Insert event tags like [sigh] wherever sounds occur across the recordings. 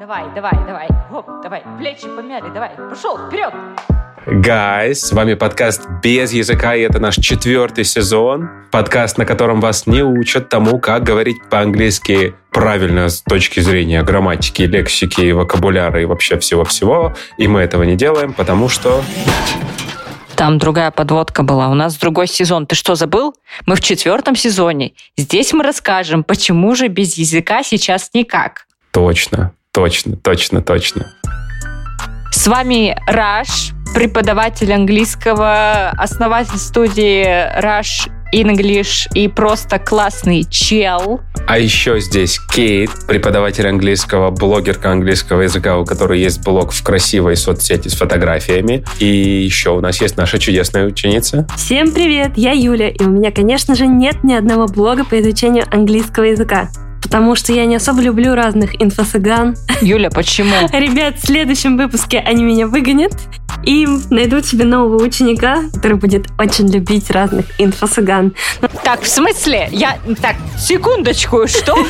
Давай, давай, давай. Хоп, давай. Плечи помяли, давай. Пошел, вперед. Guys, с вами подкаст «Без языка», и это наш четвертый сезон. Подкаст, на котором вас не учат тому, как говорить по-английски правильно с точки зрения грамматики, лексики, вокабуляра и вообще всего-всего. И мы этого не делаем, потому что... Там другая подводка была. У нас другой сезон. Ты что, забыл? Мы в четвертом сезоне. Здесь мы расскажем, почему же без языка сейчас никак. Точно, точно, точно, точно. С вами Раш, преподаватель английского, основатель студии Rush English и просто классный чел. А еще здесь Кейт, преподаватель английского, блогерка английского языка, у которой есть блог в красивой соцсети с фотографиями. И еще у нас есть наша чудесная ученица. Всем привет, я Юля, и у меня, конечно же, нет ни одного блога по изучению английского языка потому что я не особо люблю разных инфосыган. Юля, почему? [laughs] Ребят, в следующем выпуске они меня выгонят и найдут себе нового ученика, который будет очень любить разных инфосыган. Так, в смысле? Я... Так, секундочку, что? [laughs]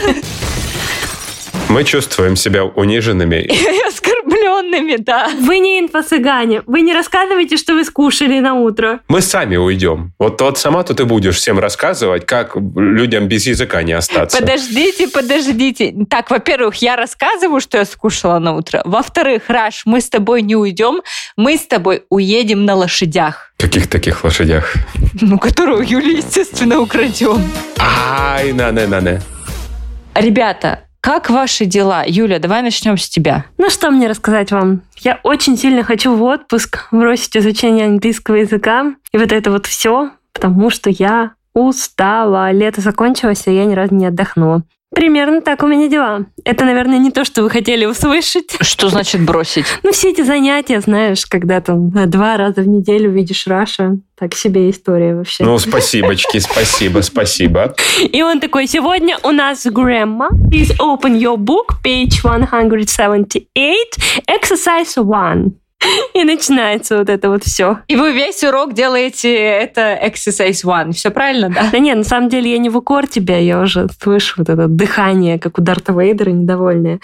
Мы чувствуем себя униженными. [laughs] И оскорбленными, да. Вы не инфо-цыгане. Вы не рассказываете, что вы скушали на утро. Мы сами уйдем. Вот, вот сама тут и будешь всем рассказывать, как людям без языка не остаться. Подождите, подождите. Так, во-первых, я рассказываю, что я скушала на утро. Во-вторых, Раш, мы с тобой не уйдем. Мы с тобой уедем на лошадях. Каких таких лошадях? Ну, которую Юля, естественно, украдем. Ай, на-на-на-на. Ребята, как ваши дела? Юля, давай начнем с тебя. Ну, что мне рассказать вам? Я очень сильно хочу в отпуск бросить изучение английского языка. И вот это вот все, потому что я устала. Лето закончилось, а я ни разу не отдохнула. Примерно так у меня дела. Это, наверное, не то, что вы хотели услышать. Что значит бросить? Ну, все эти занятия, знаешь, когда там два раза в неделю видишь Раша. Так себе история вообще. Ну, спасибочки, спасибо, спасибо. И он такой, сегодня у нас грамма. Please open your book, page 178, exercise 1. [laughs] И начинается вот это вот все. И вы весь урок делаете это exercise one. Все правильно, да? Да нет, на самом деле я не в укор тебя, я уже слышу вот это дыхание, как у Дарта Вейдера, недовольное.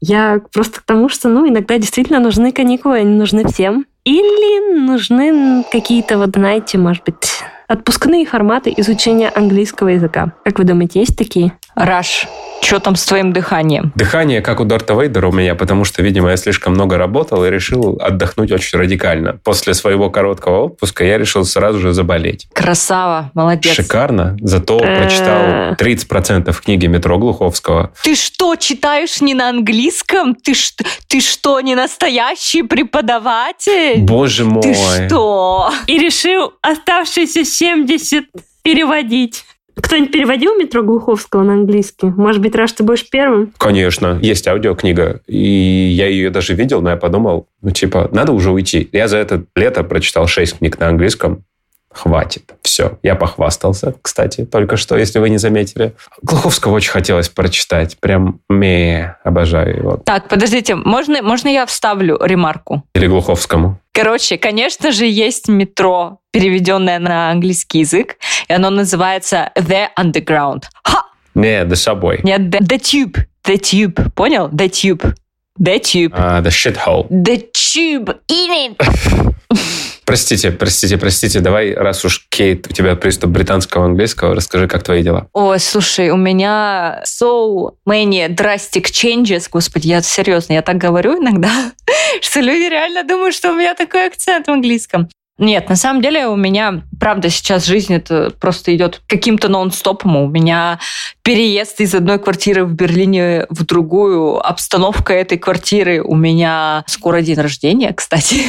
Я просто к тому, что, ну, иногда действительно нужны каникулы, они нужны всем. Или нужны какие-то, вот, знаете, может быть, отпускные форматы изучения английского языка. Как вы думаете, есть такие? Раш, что там с твоим дыханием? Дыхание, как у Дарта Вейдера у меня, потому что, видимо, я слишком много работал и решил отдохнуть очень радикально. После своего короткого отпуска я решил сразу же заболеть. Красава, молодец. Шикарно. Зато прочитал 30% книги «Метро Глуховского». Ты что, читаешь не на английском? Ты, что, ты что, не настоящий преподаватель? Боже мой. Ты что? И решил оставшиеся 70 переводить. Кто-нибудь переводил «Метро Глуховского» на английский? Может быть, Раш, ты будешь первым? Конечно. Есть аудиокнига. И я ее даже видел, но я подумал, ну, типа, надо уже уйти. Я за это лето прочитал шесть книг на английском. Хватит. Все. Я похвастался, кстати, только что, если вы не заметили. Глуховского очень хотелось прочитать. Прям ме, обожаю его. Так, подождите, можно, можно я вставлю ремарку? Или Глуховскому? Короче, конечно же, есть метро, переведенное на английский язык, и оно называется The Underground. Ха! Не, The Subway. Нет, The, the Tube. The Tube. Понял? The Tube. The Tube. Uh, the Shithole. The Tube. In it. [laughs] Простите, простите, простите, давай, раз уж, Кейт, у тебя приступ британского английского, расскажи, как твои дела. Ой, слушай, у меня so many drastic changes, господи, я серьезно, я так говорю иногда, [laughs] что люди реально думают, что у меня такой акцент в английском. Нет, на самом деле у меня, правда, сейчас жизнь это просто идет каким-то нон-стопом. У меня переезд из одной квартиры в Берлине в другую, обстановка этой квартиры. У меня скоро день рождения, [laughs] кстати.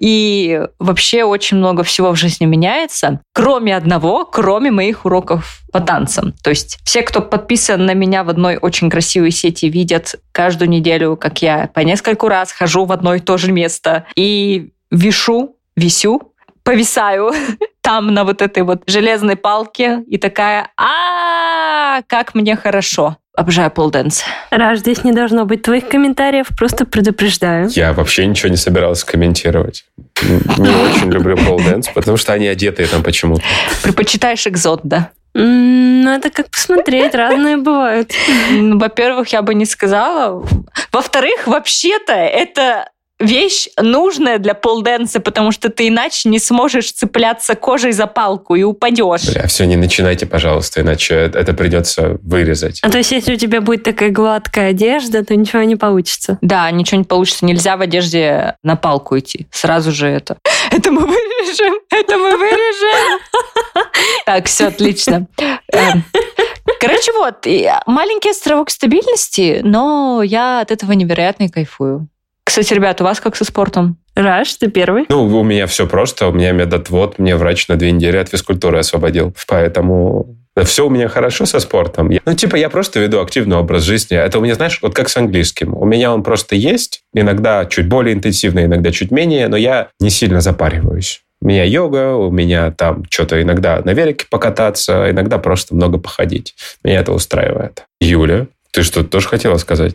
И вообще очень много всего в жизни меняется, кроме одного, кроме моих уроков по танцам. То есть все, кто подписан на меня в одной очень красивой сети, видят каждую неделю, как я по нескольку раз хожу в одно и то же место и вишу висю, повисаю [laughs] там на вот этой вот железной палке и такая, а как мне хорошо. Обожаю полденс. Раш, здесь не должно быть твоих комментариев, просто предупреждаю. Я вообще ничего не собирался комментировать. Не очень люблю полденс, потому что они одетые там почему-то. Предпочитаешь экзот, да? Ну, ну это как посмотреть, разные бывают. Ну, Во-первых, я бы не сказала. Во-вторых, вообще-то это вещь нужная для полденса, потому что ты иначе не сможешь цепляться кожей за палку и упадешь. Бля, все, не начинайте, пожалуйста, иначе это придется вырезать. А то есть, если у тебя будет такая гладкая одежда, то ничего не получится. Да, ничего не получится. Нельзя в одежде на палку идти. Сразу же это. [laughs] Это мы вырежем. Это мы вырежем. Так, все отлично. Эм, Короче, вот, и маленький островок стабильности, но я от этого невероятно кайфую. Кстати, ребят, у вас как со спортом? Раш, ты первый. Ну, у меня все просто. У меня медотвод. Мне врач на две недели от физкультуры освободил. Поэтому все у меня хорошо со спортом. Я- Ну, типа, я просто веду активный образ жизни. Это у меня, знаешь, вот как с английским. У меня он просто есть. Иногда чуть более интенсивно, иногда чуть менее, но я не сильно запариваюсь. У меня йога, у меня там что-то иногда на велике покататься, иногда просто много походить. Меня это устраивает. Юля, ты что, тоже хотела сказать?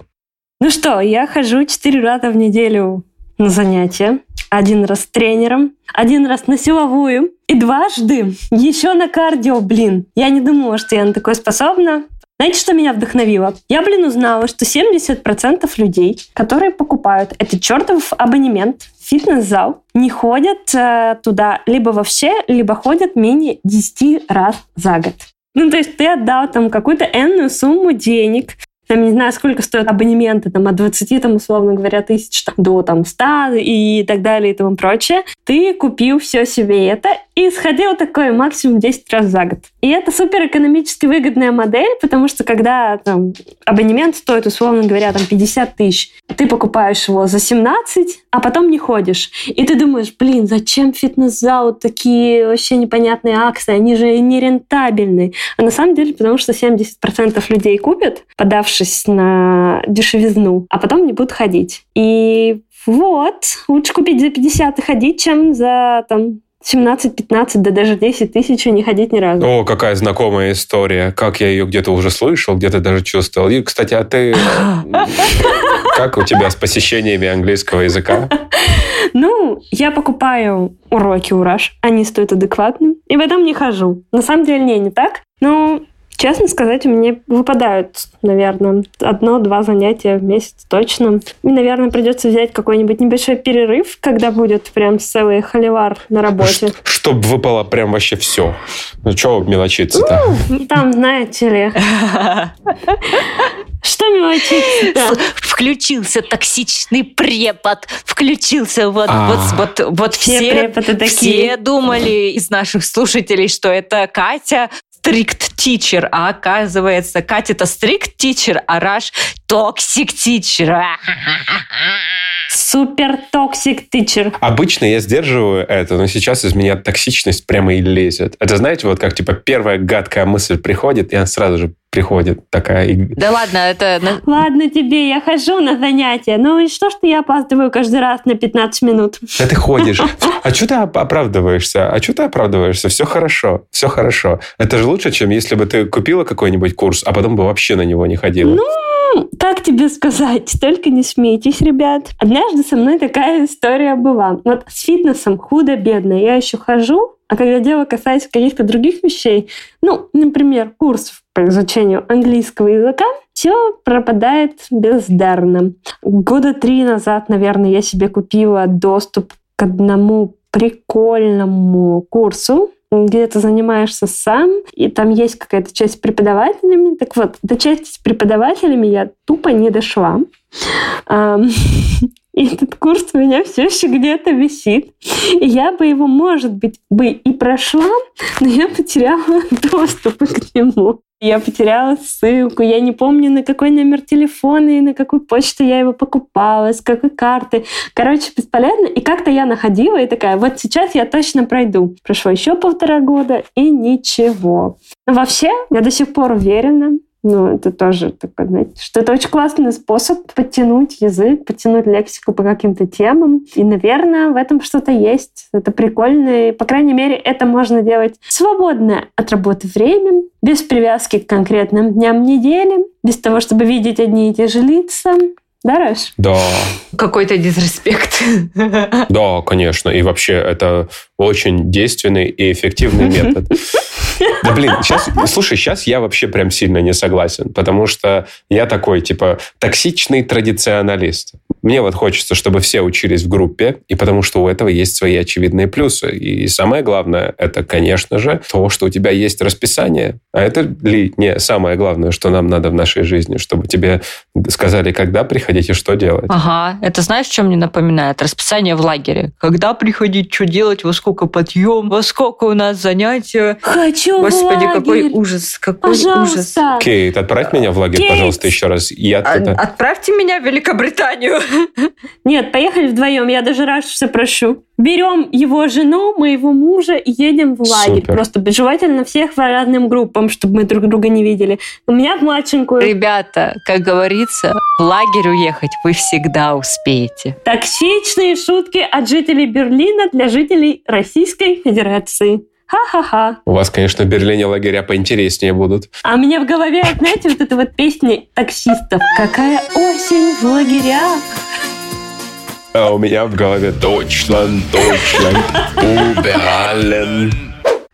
Ну что, я хожу четыре раза в неделю на занятия. Один раз с тренером, один раз на силовую и дважды еще на кардио, блин. Я не думала, что я на такое способна. Знаете, что меня вдохновило? Я, блин, узнала, что 70% людей, которые покупают этот чертов абонемент в фитнес-зал, не ходят э, туда либо вообще, либо ходят менее 10 раз за год. Ну, то есть ты отдал там какую-то энную сумму денег, там, не знаю, сколько стоят абонементы, там, от 20, там, условно говоря, тысяч там, до там, 100 и так далее и тому прочее. Ты купил все себе это и сходил такой максимум 10 раз за год. И это супер экономически выгодная модель, потому что когда там, абонемент стоит, условно говоря, там, 50 тысяч, ты покупаешь его за 17, а потом не ходишь. И ты думаешь, блин, зачем фитнес-зал такие вообще непонятные акции, они же нерентабельны. А на самом деле, потому что 70% людей купят, подавшись на дешевизну, а потом не будут ходить. И вот, лучше купить за 50 и ходить, чем за там 17-15, да даже 10 тысяч и не ходить ни разу. О, какая знакомая история. Как я ее где-то уже слышал, где-то даже чувствовал. И, кстати, а ты... [laughs] Как у тебя с посещениями английского языка? [laughs] Ну, я покупаю уроки у Раш. Они стоят адекватно. И в этом не хожу. На самом деле, не, не так. Но, честно сказать, у меня выпадают, наверное, одно-два занятия в месяц точно. И, наверное, придется взять какой-нибудь небольшой перерыв, когда будет прям целый холивар на работе. Чтоб выпало прям вообще все. Ну, что мелочиться-то? Там, знаете ли, [laughs] что мелочиться Включился токсичный препод, включился вот, А. вот, вот, вот Все все, преподы такие. все думали из наших слушателей, что это Катя strict teacher, а оказывается, Катя это strict teacher, а Раш toxic teacher. Супер toxic teacher. Обычно я сдерживаю это, но сейчас из меня токсичность прямо и лезет. Это знаете, вот как типа первая гадкая мысль приходит, и она сразу же приходит такая. Да ладно, это... Ладно тебе, я хожу на занятия. Ну и что, что я опаздываю каждый раз на 15 минут? Да ты ходишь. [laughs] А что ты оп- оправдываешься? А что ты оправдываешься? Все хорошо, все хорошо. Это же лучше, чем если бы ты купила какой-нибудь курс, а потом бы вообще на него не ходила. Ну, как тебе сказать? Только не смейтесь, ребят. Однажды со мной такая история была. Вот с фитнесом худо-бедно. Я еще хожу, а когда дело касается каких-то других вещей, ну, например, курсов по изучению английского языка, все пропадает бездарно. Года три назад, наверное, я себе купила доступ к одному прикольному курсу, где ты занимаешься сам, и там есть какая-то часть с преподавателями. Так вот, до части с преподавателями я тупо не дошла. И [laughs] этот курс у меня все еще где-то висит. И я бы его, может быть, бы и прошла, но я потеряла [laughs] доступ к нему. Я потеряла ссылку, я не помню, на какой номер телефона и на какую почту я его покупала, с какой карты. Короче, бесполезно. И как-то я находила и такая, вот сейчас я точно пройду. Прошло еще полтора года, и ничего. Но вообще, я до сих пор уверена, ну, это тоже такой, знаете, что это очень классный способ подтянуть язык, подтянуть лексику по каким-то темам. И, наверное, в этом что-то есть. Это прикольно. И, по крайней мере, это можно делать в свободное от работы время, без привязки к конкретным дням недели, без того, чтобы видеть одни и те же лица. Да, Раш? Да, Какой-то дисреспект. да, конечно. И вообще это очень действенный и эффективный метод. Да блин, сейчас, слушай, сейчас я вообще прям сильно не согласен, потому что я такой, типа, токсичный традиционалист. Мне вот хочется, чтобы все учились в группе, и потому что у этого есть свои очевидные плюсы. И самое главное, это, конечно же, то, что у тебя есть расписание. А это ли не самое главное, что нам надо в нашей жизни, чтобы тебе сказали, когда приходить и что делать? Ага, это знаешь, чем мне напоминает? Расписание в лагере. Когда приходить, что делать, во сколько подъем, во сколько у нас занятия. Хочу Господи, в лагерь. какой ужас, какой ужас. Пожалуйста. Кейт, отправь меня в лагерь, Кейт! пожалуйста, еще раз. Я А- туда... Отправьте меня в Великобританию. [laughs] Нет, поехали вдвоем. Я даже раз все прошу. Берем его жену, моего мужа и едем в лагерь. Супер. Просто желательно всех по разным группам, чтобы мы друг друга не видели. У меня в младшенькую. Ребята, как говорится, в лагерь уехать вы всегда успеете. Токсичные шутки от жителей Берлина для жителей Российской Федерации. Ха-ха-ха. У вас, конечно, в Берлине лагеря поинтереснее будут. А у меня в голове, знаете, вот эта вот песня таксистов. Какая осень в лагерях. А у меня в голове Deutschland, Deutschland, Уберален.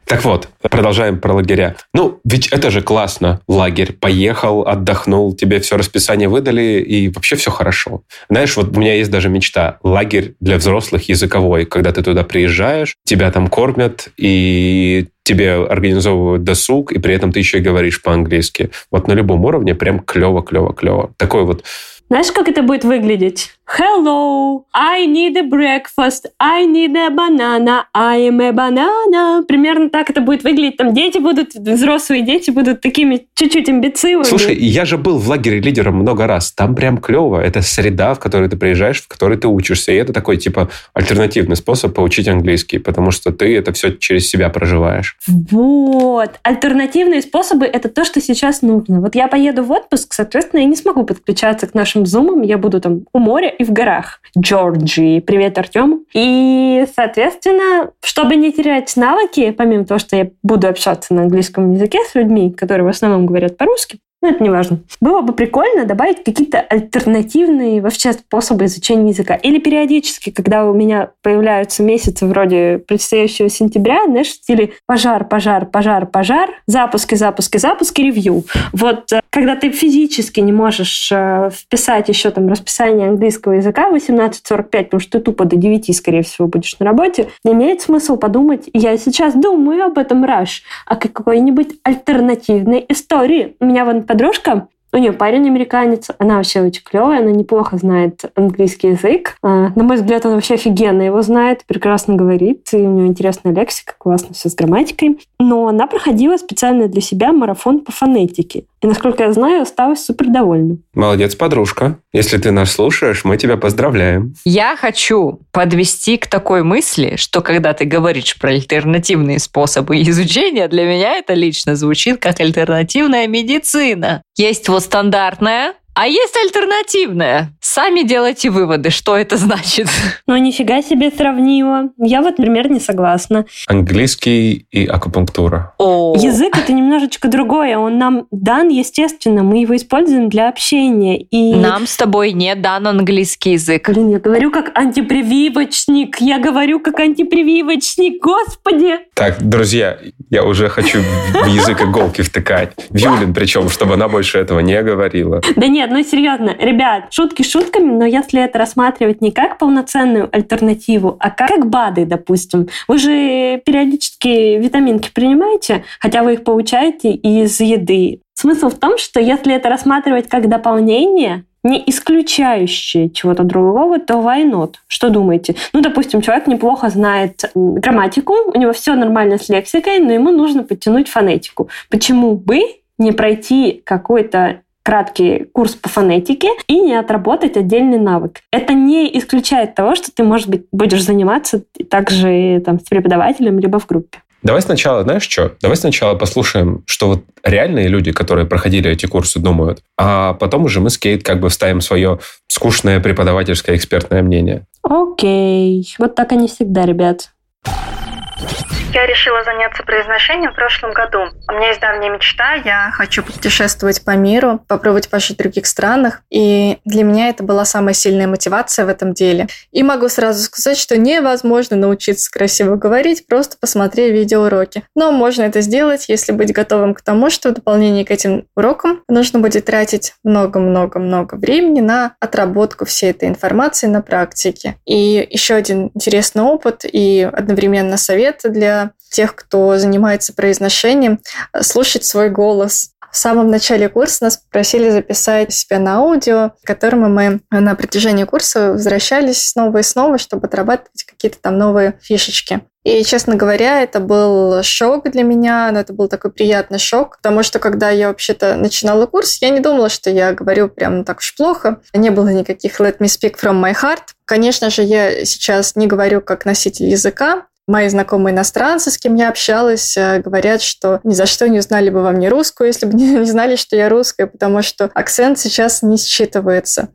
Так вот, продолжаем про лагеря. Ну, ведь это же классно. Лагерь, поехал, отдохнул, тебе все расписание выдали, и вообще все хорошо. Знаешь, вот у меня есть даже мечта. Лагерь для взрослых языковой, когда ты туда приезжаешь, тебя там кормят, и тебе организовывают досуг, и при этом ты еще и говоришь по-английски. Вот на любом уровне прям клево, клево, клево. Такой вот Знаешь, как это будет выглядеть? Hello, I need a breakfast, I need a banana, I am a banana. Примерно так это будет выглядеть. Там дети будут, взрослые дети будут такими чуть-чуть имбецилами. Слушай, я же был в лагере лидером много раз. Там прям клево. Это среда, в которой ты приезжаешь, в которой ты учишься. И это такой, типа, альтернативный способ получить английский, потому что ты это все через себя проживаешь. Вот. Альтернативные способы – это то, что сейчас нужно. Вот я поеду в отпуск, соответственно, я не смогу подключаться к нашим зумам. Я буду там у моря и в горах Джорджии. Привет, Артем. И, соответственно, чтобы не терять навыки, помимо того, что я буду общаться на английском языке с людьми, которые в основном говорят по-русски, ну, это не важно. Было бы прикольно добавить какие-то альтернативные вообще способы изучения языка. Или периодически, когда у меня появляются месяцы вроде предстоящего сентября, знаешь, в стиле пожар, пожар, пожар, пожар, запуски, запуски, запуски, ревью. Вот э, когда ты физически не можешь э, вписать еще там расписание английского языка в 18.45, потому что ты тупо до 9, скорее всего, будешь на работе, имеет смысл подумать, я сейчас думаю об этом, Раш, о какой-нибудь альтернативной истории. У меня вон подружка, у нее парень американец, она вообще очень клевая, она неплохо знает английский язык. А, На мой взгляд, он вообще офигенно его знает, прекрасно говорит, и у нее интересная лексика, классно все с грамматикой. Но она проходила специально для себя марафон по фонетике. И, насколько я знаю, осталась супер довольна. Молодец, подружка. Если ты нас слушаешь, мы тебя поздравляем. Я хочу подвести к такой мысли, что когда ты говоришь про альтернативные способы [laughs] изучения, для меня это лично звучит как альтернативная медицина. Есть вот стандартная, а есть альтернативная. Сами делайте выводы, что это значит. Ну, нифига себе сравнила. Я вот, например, не согласна. Английский и акупунктура. О, Язык это немножечко другое. Он нам дан, естественно, мы его используем для общения. И Нам с тобой не дан английский язык. Блин, я говорю как антипрививочник. Я говорю как антипрививочник. Господи! Так, друзья, я уже хочу в язык иголки втыкать. В Юлин причем, чтобы она больше этого не говорила. Да нет, ну серьезно, ребят, шутки шутками, но если это рассматривать не как полноценную альтернативу, а как, как БАДы, допустим. Вы же периодически витаминки принимаете, хотя вы их получаете из еды. Смысл в том, что если это рассматривать как дополнение, не исключающее чего-то другого, то why not? Что думаете? Ну, допустим, человек неплохо знает грамматику, у него все нормально с лексикой, но ему нужно подтянуть фонетику. Почему бы не пройти какой-то краткий курс по фонетике и не отработать отдельный навык. Это не исключает того, что ты, может быть, будешь заниматься также там, с преподавателем либо в группе. Давай сначала, знаешь что? Давай сначала послушаем, что вот реальные люди, которые проходили эти курсы, думают, а потом уже мы с Кейт как бы вставим свое скучное преподавательское экспертное мнение. Окей. Вот так они всегда, ребят. Я решила заняться произношением в прошлом году. У меня есть давняя мечта, я хочу путешествовать по миру, попробовать пожить в других странах. И для меня это была самая сильная мотивация в этом деле. И могу сразу сказать, что невозможно научиться красиво говорить, просто посмотрев видеоуроки. Но можно это сделать, если быть готовым к тому, что в дополнение к этим урокам нужно будет тратить много-много-много времени на отработку всей этой информации на практике. И еще один интересный опыт и одновременно совет для тех, кто занимается произношением, слушать свой голос. В самом начале курса нас попросили записать себя на аудио, к которому мы на протяжении курса возвращались снова и снова, чтобы отрабатывать какие-то там новые фишечки. И, честно говоря, это был шок для меня, но это был такой приятный шок, потому что, когда я вообще-то начинала курс, я не думала, что я говорю прям так уж плохо. Не было никаких «let me speak from my heart». Конечно же, я сейчас не говорю как носитель языка, Мои знакомые иностранцы, с кем я общалась, э, говорят, что ни за что не узнали бы во мне русскую, если бы [laughs] не знали, что я русская, потому что акцент сейчас не считывается.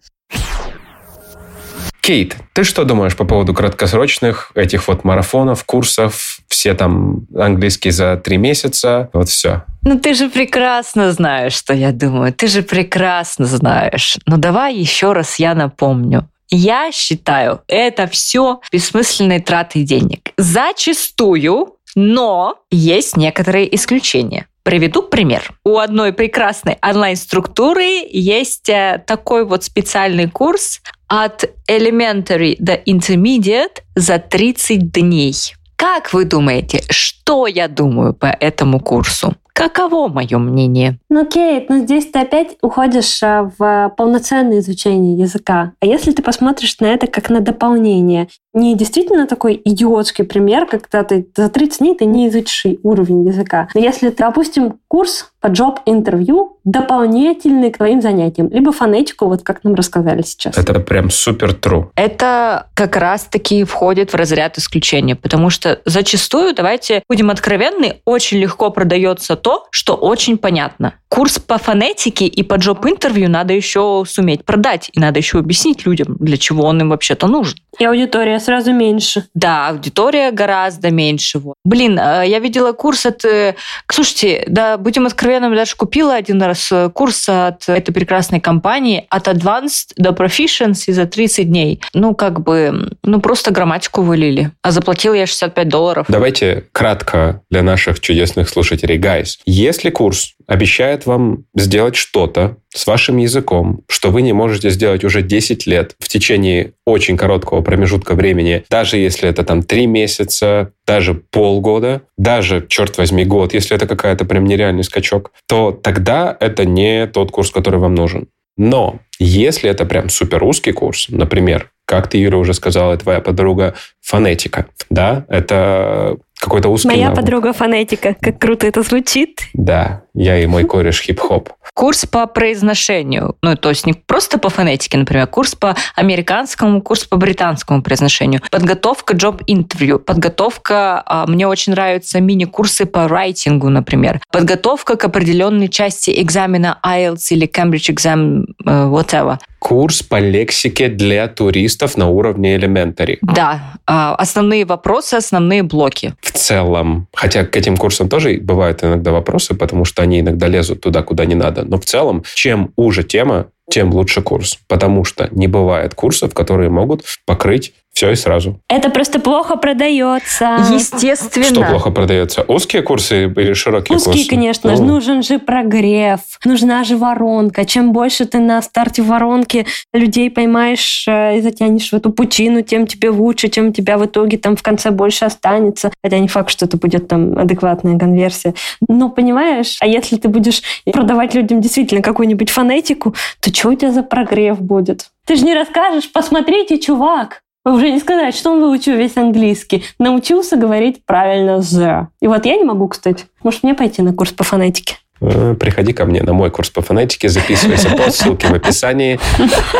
Кейт, ты что думаешь по поводу краткосрочных этих вот марафонов, курсов, все там английский за три месяца, вот все? Ну ты же прекрасно знаешь, что я думаю, ты же прекрасно знаешь. Но давай еще раз я напомню. Я считаю, это все бессмысленные траты денег. Зачастую, но есть некоторые исключения. Приведу пример. У одной прекрасной онлайн-структуры есть э, такой вот специальный курс от Elementary до Intermediate за 30 дней. Как вы думаете, что я думаю по этому курсу? Каково мое мнение? Ну, Кейт, ну здесь ты опять уходишь а, в полноценное изучение языка. А если ты посмотришь на это как на дополнение, не действительно такой идиотский пример, когда ты за 30 дней ты не изучишь уровень языка. Но если ты, допустим, курс job-интервью дополнительный к твоим занятиям, либо фонетику, вот как нам рассказали сейчас. Это прям супер true. Это как раз-таки входит в разряд исключения, потому что зачастую, давайте будем откровенны, очень легко продается то, что очень понятно. Курс по фонетике и по джоб-интервью надо еще суметь продать, и надо еще объяснить людям, для чего он им вообще-то нужен. И аудитория сразу меньше. Да, аудитория гораздо меньше. Блин, э, я видела курс от... Э, слушайте, да, будем откровенными, даже купила один раз э, курс от этой прекрасной компании от Advanced до Proficiency за 30 дней. Ну, как бы, ну, просто грамматику вылили. А заплатила я 65 долларов. Давайте кратко для наших чудесных слушателей. Guys, если курс обещает вам сделать что-то с вашим языком, что вы не можете сделать уже 10 лет в течение очень короткого промежутка времени, даже если это там 3 месяца, даже полгода, даже, черт возьми, год, если это какая-то прям нереальный скачок, то тогда это не тот курс, который вам нужен. Но если это прям супер узкий курс, например, как ты, Юра, уже сказала, твоя подруга фонетика, да, это какой-то узкий Моя навык. подруга фонетика. Как круто это звучит. Да, я и мой кореш хип-хоп. Курс по произношению. Ну, то есть не просто по фонетике, например, курс по американскому, курс по британскому произношению. Подготовка джоб-интервью. Подготовка, а, мне очень нравятся мини-курсы по райтингу, например. Подготовка к определенной части экзамена IELTS или Cambridge Exam, э, whatever. Курс по лексике для туристов на уровне Elementary. Да, а, основные вопросы, основные блоки. В целом, хотя к этим курсам тоже бывают иногда вопросы, потому что они иногда лезут туда, куда не надо. Но в целом, чем уже тема, тем лучше курс. Потому что не бывает курсов, которые могут покрыть все и сразу. Это просто плохо продается. Естественно. Что плохо продается? Узкие курсы или широкие Узкие, курсы? конечно. Ну, Нужен же прогрев, нужна же воронка. Чем больше ты на старте воронки людей поймаешь э, и затянешь в эту пучину, тем тебе лучше, тем у тебя в итоге там в конце больше останется. Хотя не факт, что это будет там адекватная конверсия. Но понимаешь, а если ты будешь продавать людям действительно какую-нибудь фонетику, то что у тебя за прогрев будет? Ты же не расскажешь, посмотрите, чувак, уже не сказать, что он выучил весь английский. Научился говорить правильно «the». И вот я не могу, кстати. Может, мне пойти на курс по фонетике? э, Приходи ко мне на мой курс по фонетике, записывайся по ссылке в описании.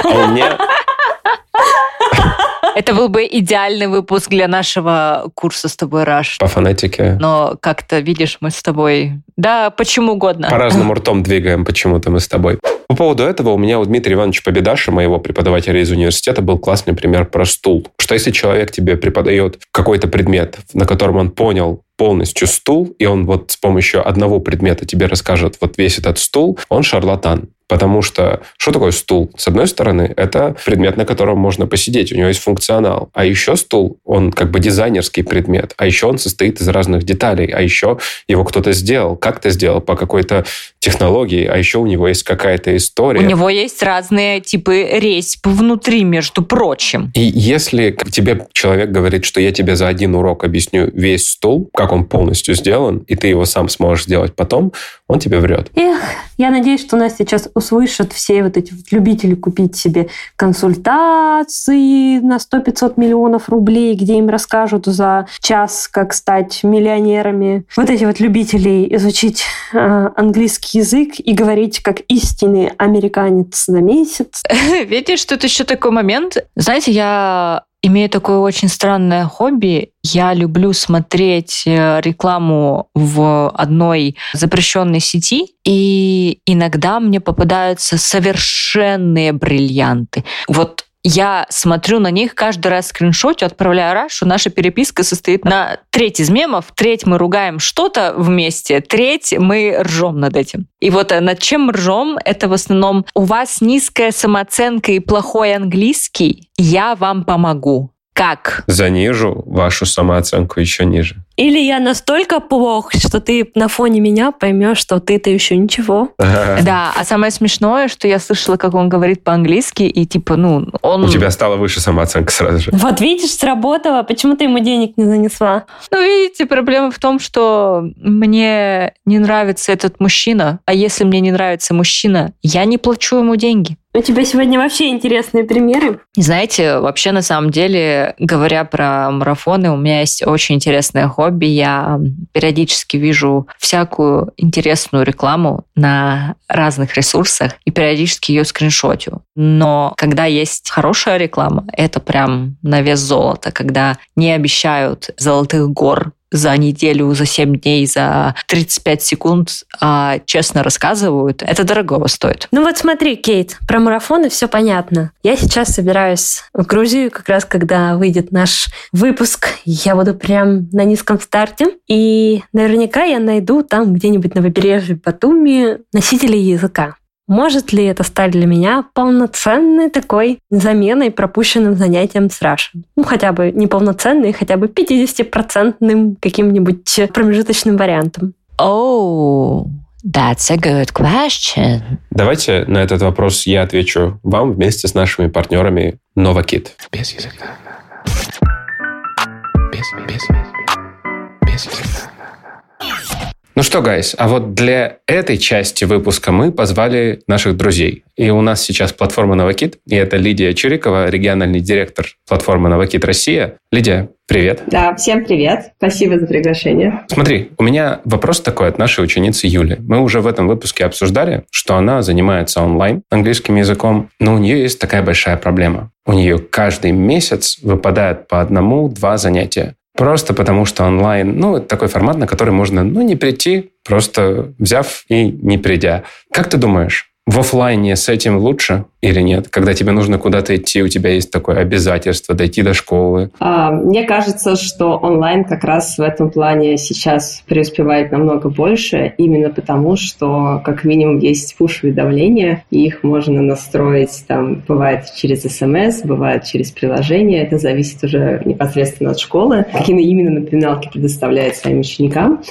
А у меня Это был бы идеальный выпуск для нашего курса с тобой, Раш. по фонетике Но как-то, видишь, мы с тобой... Да, почему угодно. по-разному [laughs] ртом двигаем почему-то мы с тобой. По поводу этого у меня у Дмитрия Ивановича Победаша, моего преподавателя из университета, был классный пример про стул. Что если человек тебе преподает какой-то предмет, на котором он понял полностью стул, и он вот с помощью одного предмета тебе расскажет вот весь этот стул, он шарлатан. Потому что что такое стул? С одной стороны, это предмет, на котором можно посидеть, у него есть функционал. А еще стул, он как бы дизайнерский предмет. А еще он состоит из разных деталей. А еще его кто-то сделал, как-то сделал, по какой-то технологии. А еще у него есть какая-то история. У него есть разные типы резьб внутри, между прочим. И если тебе человек говорит, что я тебе за один урок объясню весь стул, как он полностью сделан, и ты его сам сможешь сделать потом, он тебе врет. Эх, я надеюсь, что нас сейчас услышат все вот эти любители купить себе консультации на 100-500 миллионов рублей, где им расскажут за час, как стать миллионерами. Вот эти вот любители изучить э, английский язык и говорить как истинный американец на месяц. [laughs] Видишь, тут еще такой момент. Знаете, я имею такое очень странное хобби. Я люблю смотреть э, рекламу в одной запрещенной сети, и иногда мне попадаются совершенные бриллианты. Вот я смотрю на них каждый раз скриншотю, отправляю Рашу. Наша переписка состоит на треть из мемов, треть мы ругаем что-то вместе, треть мы ржем над этим. И вот э, над чем ржем, это в основном у вас низкая самооценка и плохой английский, я вам помогу. Как? Занижу вашу самооценку еще ниже. Или я настолько плох, что ты на фоне меня поймешь, что ты-то еще ничего. Да, а самое смешное, что я слышала, как он говорит по-английски, и типа, ну, он... У тебя стала выше самооценка сразу же. Вот видишь, сработало. Почему ты ему денег не занесла? Ну, видите, проблема в том, что мне не нравится этот мужчина, а если мне не нравится мужчина, я не плачу ему деньги. У тебя сегодня вообще интересные примеры. Знаете, вообще на самом деле, говоря про марафоны, у меня есть очень интересное хобби. Я периодически вижу всякую интересную рекламу на разных ресурсах и периодически ее скриншотю. Но когда есть хорошая реклама, это прям на вес золота, когда не обещают золотых гор за неделю, за 7 дней, за 35 секунд, а честно рассказывают, это дорогого стоит. Ну вот смотри, Кейт, про марафоны все понятно. Я сейчас собираюсь в Грузию, как раз когда выйдет наш выпуск. Я буду прям на низком старте. И наверняка я найду там где-нибудь на побережье Батуми носителей языка. Может ли это стать для меня полноценной такой заменой пропущенным занятием с Russian? Ну, хотя бы не полноценной, хотя бы 50-процентным каким-нибудь промежуточным вариантом. Oh, that's a good question. Давайте на этот вопрос я отвечу вам вместе с нашими партнерами Novakit. Без языка. Без, без, без языка. Ну что, гайс, а вот для этой части выпуска мы позвали наших друзей. И у нас сейчас платформа Новокит, и это Лидия Чирикова, региональный директор платформы Новокит Россия. Лидия, привет. Да, всем привет. Спасибо за приглашение. Смотри, у меня вопрос такой от нашей ученицы Юли. Мы уже в этом выпуске обсуждали, что она занимается онлайн английским языком, но у нее есть такая большая проблема. У нее каждый месяц выпадает по одному-два занятия. Просто потому, что онлайн, ну, это такой формат, на который можно, ну, не прийти, просто взяв и не придя. Как ты думаешь, в офлайне с этим лучше или нет? Когда тебе нужно куда-то идти, у тебя есть такое обязательство дойти до школы? А, мне кажется, что онлайн как раз в этом плане сейчас преуспевает намного больше, именно потому, что как минимум есть пуш-уведомления, и их можно настроить, там, бывает через смс, бывает через приложение, это зависит уже непосредственно от школы, какие именно напоминалки предоставляет своим ученикам.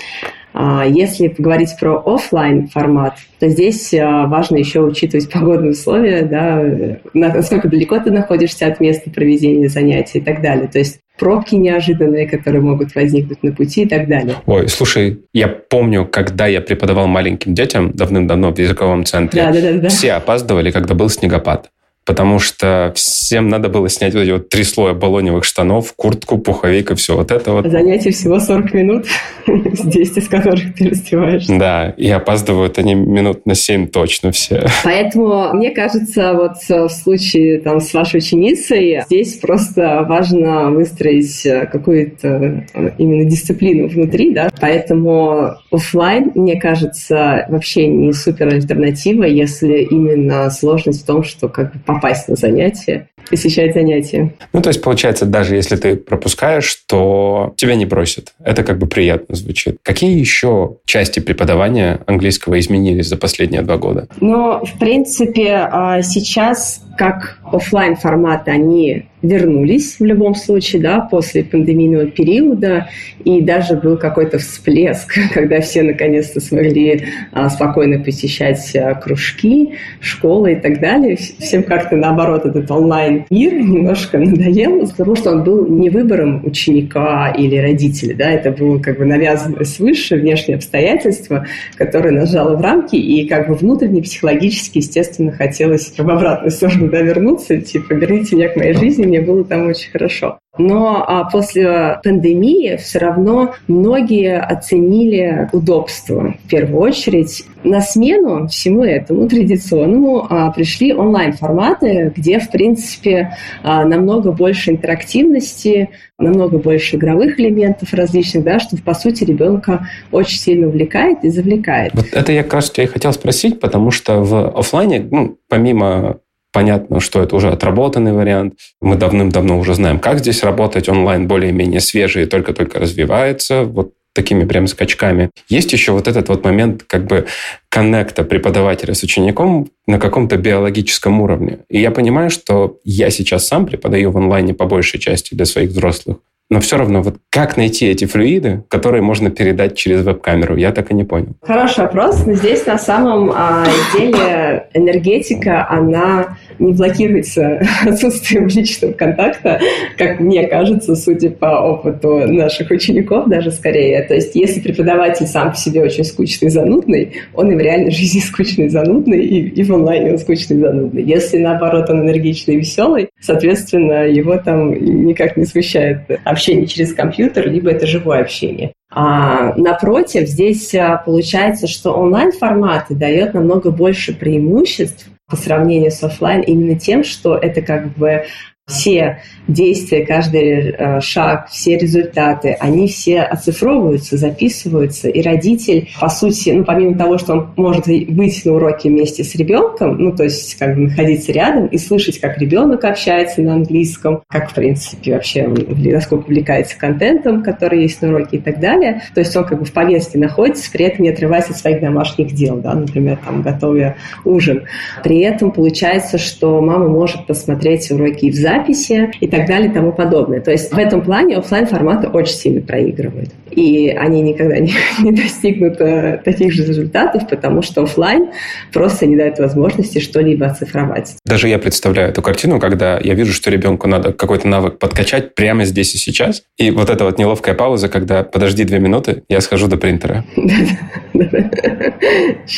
А, если говорить про офлайн формат, то здесь а, важно еще учитывать погодные условия, да, насколько далеко ты находишься от места проведения занятий и так далее. То есть пробки неожиданные, которые могут возникнуть на пути и так далее. Ой, слушай, я помню, когда я преподавал маленьким детям давным-давно в языковом центре, да, да, да, да. все опаздывали, когда был снегопад потому что всем надо было снять вот эти вот три слоя баллоневых штанов, куртку, пуховик и все вот это вот. Занятие всего 40 минут, [laughs] 10 из которых ты раздеваешь. Да, и опаздывают они минут на 7 точно все. Поэтому, мне кажется, вот в случае там с вашей ученицей, здесь просто важно выстроить какую-то именно дисциплину внутри, да, поэтому офлайн, мне кажется, вообще не супер альтернатива, если именно сложность в том, что как бы попасть на занятия, посещать занятия. Ну, то есть, получается, даже если ты пропускаешь, то тебя не бросят. Это как бы приятно звучит. Какие еще части преподавания английского изменились за последние два года? Ну, в принципе, а, сейчас как офлайн форматы они вернулись в любом случае, да, после пандемийного периода, и даже был какой-то всплеск, [laughs] когда все наконец-то смогли а, спокойно посещать а, кружки, школы и так далее. Всем как-то наоборот этот онлайн-мир немножко надоел, потому что он был не выбором ученика или родителя, да, это было как бы навязанное свыше внешние обстоятельства, которые нажало в рамки, и как бы внутренне, психологически, естественно, хотелось в обратную сторону да, вернуться, типа, верните меня к моей жизни, мне было там очень хорошо. Но а, после пандемии все равно многие оценили удобство в первую очередь. На смену всему этому традиционному а, пришли онлайн-форматы, где, в принципе, а, намного больше интерактивности, намного больше игровых элементов различных, да, что, по сути, ребенка очень сильно увлекает и завлекает. Вот это я как раз тебя и хотел спросить, потому что в офлайне, ну, помимо Понятно, что это уже отработанный вариант. Мы давным-давно уже знаем, как здесь работать. Онлайн более-менее свежий, только-только развивается. Вот такими прям скачками. Есть еще вот этот вот момент как бы коннекта преподавателя с учеником на каком-то биологическом уровне. И я понимаю, что я сейчас сам преподаю в онлайне по большей части для своих взрослых. Но все равно, вот как найти эти флюиды, которые можно передать через веб-камеру, я так и не понял. Хороший вопрос. Но здесь на самом а, деле энергетика, она не блокируется [laughs] отсутствием личного контакта, как мне кажется, судя по опыту наших учеников даже скорее. То есть если преподаватель сам по себе очень скучный и занудный, он и в реальной жизни [laughs] скучный и занудный, и, и в онлайне он скучный и занудный. Если, наоборот, он энергичный и веселый, соответственно, его там никак не смущает общение через компьютер, либо это живое общение. А, напротив, здесь а, получается, что онлайн-форматы дает намного больше преимуществ по сравнению с офлайн именно тем, что это как бы все действия, каждый э, шаг, все результаты, они все оцифровываются, записываются, и родитель, по сути, ну, помимо того, что он может быть на уроке вместе с ребенком, ну, то есть как бы находиться рядом и слышать, как ребенок общается на английском, как, в принципе, вообще, насколько увлекается контентом, который есть на уроке и так далее. То есть он как бы в повестке находится, при этом не отрываясь от своих домашних дел, да, например, там, готовя ужин. При этом получается, что мама может посмотреть уроки в записи, записи и так далее и тому подобное. То есть в этом плане офлайн форматы очень сильно проигрывают. И они никогда не, [laughs] не достигнут э, таких же результатов, потому что офлайн просто не дает возможности что-либо оцифровать. Даже я представляю эту картину, когда я вижу, что ребенку надо какой-то навык подкачать прямо здесь и сейчас. И вот эта вот неловкая пауза, когда подожди две минуты, я схожу до принтера. [laughs]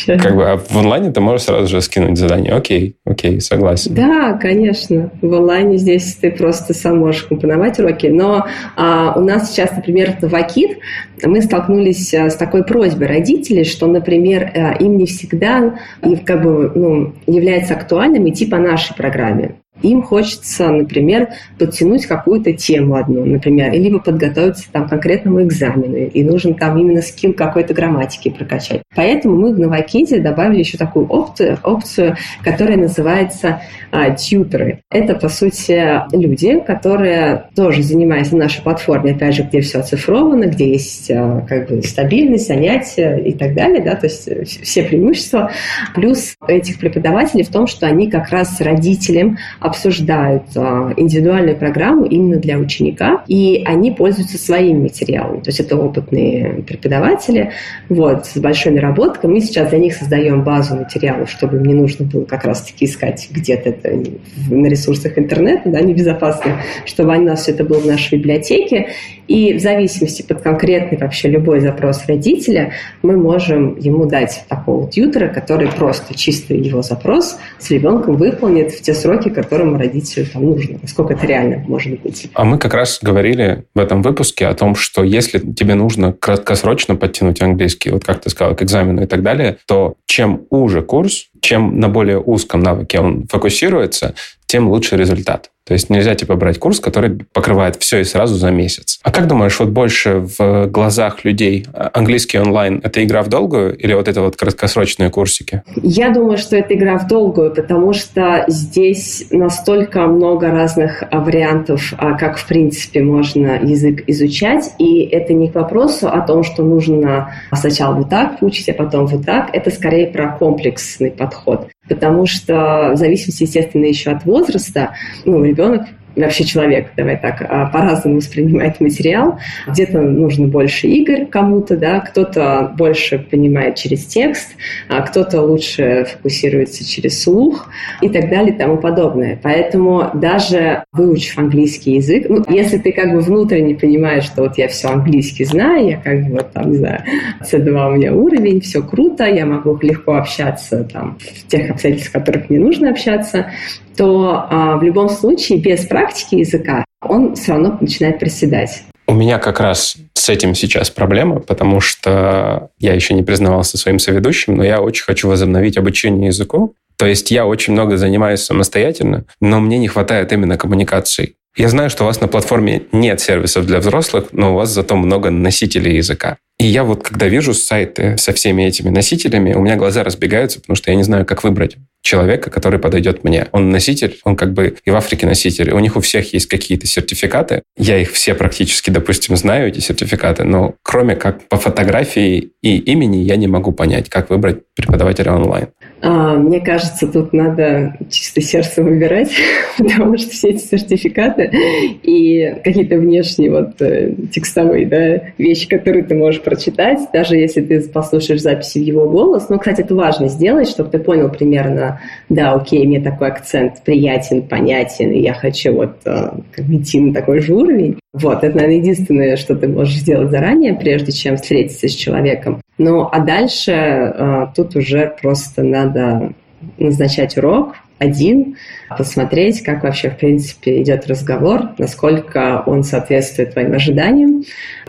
Как бы, а в онлайне ты можешь сразу же скинуть задание. Окей, окей, согласен. Да, конечно. В онлайне здесь ты просто сам можешь компоновать уроки. Но а, у нас сейчас, например, в Акит мы столкнулись а, с такой просьбой родителей, что, например, а, им не всегда как бы, ну, является актуальным идти по нашей программе. Им хочется, например, подтянуть какую-то тему одну, например, либо подготовиться там, к конкретному экзамену, и нужен там именно скилл какой-то грамматики прокачать. Поэтому мы в Новокиде добавили еще такую опцию, опцию которая называется а, тьютеры. Это, по сути, люди, которые тоже занимаются на нашей платформе, опять же, где все оцифровано, где есть а, как бы стабильность, занятия и так далее, да, то есть все преимущества. Плюс этих преподавателей в том, что они как раз родителям обсуждают индивидуальную программу именно для ученика, и они пользуются своими материалами. То есть это опытные преподаватели вот, с большой наработкой. Мы сейчас для них создаем базу материалов, чтобы им не нужно было как раз-таки искать где-то это на ресурсах интернета, да, небезопасно, чтобы у нас все это было в нашей библиотеке. И в зависимости под конкретный вообще любой запрос родителя, мы можем ему дать такого тьютера, который просто чисто его запрос с ребенком выполнит в те сроки, которому родителю там нужно, насколько это реально может быть. А мы как раз говорили в этом выпуске о том, что если тебе нужно краткосрочно подтянуть английский, вот как ты сказал, к экзамену и так далее, то чем уже курс, чем на более узком навыке он фокусируется, тем лучше результат. То есть нельзя типа брать курс, который покрывает все и сразу за месяц. А как думаешь, вот больше в глазах людей английский онлайн – это игра в долгую или вот это вот краткосрочные курсики? Я думаю, что это игра в долгую, потому что здесь настолько много разных вариантов, а, как в принципе можно язык изучать, и это не к вопросу о том, что нужно сначала вот так учить, а потом вот так. Это скорее про комплексный подход потому что в зависимости, естественно, еще от возраста, ну, ребенок вообще человек, давай так, а, по-разному воспринимает материал. Где-то нужно больше игр кому-то, да, кто-то больше понимает через текст, а кто-то лучше фокусируется через слух и так далее и тому подобное. Поэтому даже выучив английский язык, ну, если ты как бы внутренне понимаешь, что вот я все английский знаю, я как бы вот там, не знаю, C2 у меня уровень, все круто, я могу легко общаться там в тех обстоятельствах, в которых мне нужно общаться, то а, в любом случае без практики языка он все равно начинает приседать. У меня как раз с этим сейчас проблема, потому что я еще не признавался своим соведущим, но я очень хочу возобновить обучение языку. То есть я очень много занимаюсь самостоятельно, но мне не хватает именно коммуникаций. Я знаю, что у вас на платформе нет сервисов для взрослых, но у вас зато много носителей языка. И я вот, когда вижу сайты со всеми этими носителями, у меня глаза разбегаются, потому что я не знаю, как выбрать человека, который подойдет мне. Он носитель, он как бы и в Африке носитель. У них у всех есть какие-то сертификаты. Я их все практически, допустим, знаю, эти сертификаты, но кроме как по фотографии и имени я не могу понять, как выбрать преподавателя онлайн. А, мне кажется, тут надо чисто сердце выбирать, [laughs] потому что все эти сертификаты и какие-то внешние вот э, текстовые да, вещи, которые ты можешь прочитать, даже если ты послушаешь записи в его голос. Но, кстати, это важно сделать, чтобы ты понял примерно, да, окей, мне такой акцент приятен, понятен, и я хочу вот э, идти на такой же уровень. Вот, это, наверное, единственное, что ты можешь сделать заранее, прежде чем встретиться с человеком. Ну, а дальше э, тут уже просто надо назначать урок, один, посмотреть, как вообще, в принципе, идет разговор, насколько он соответствует твоим ожиданиям,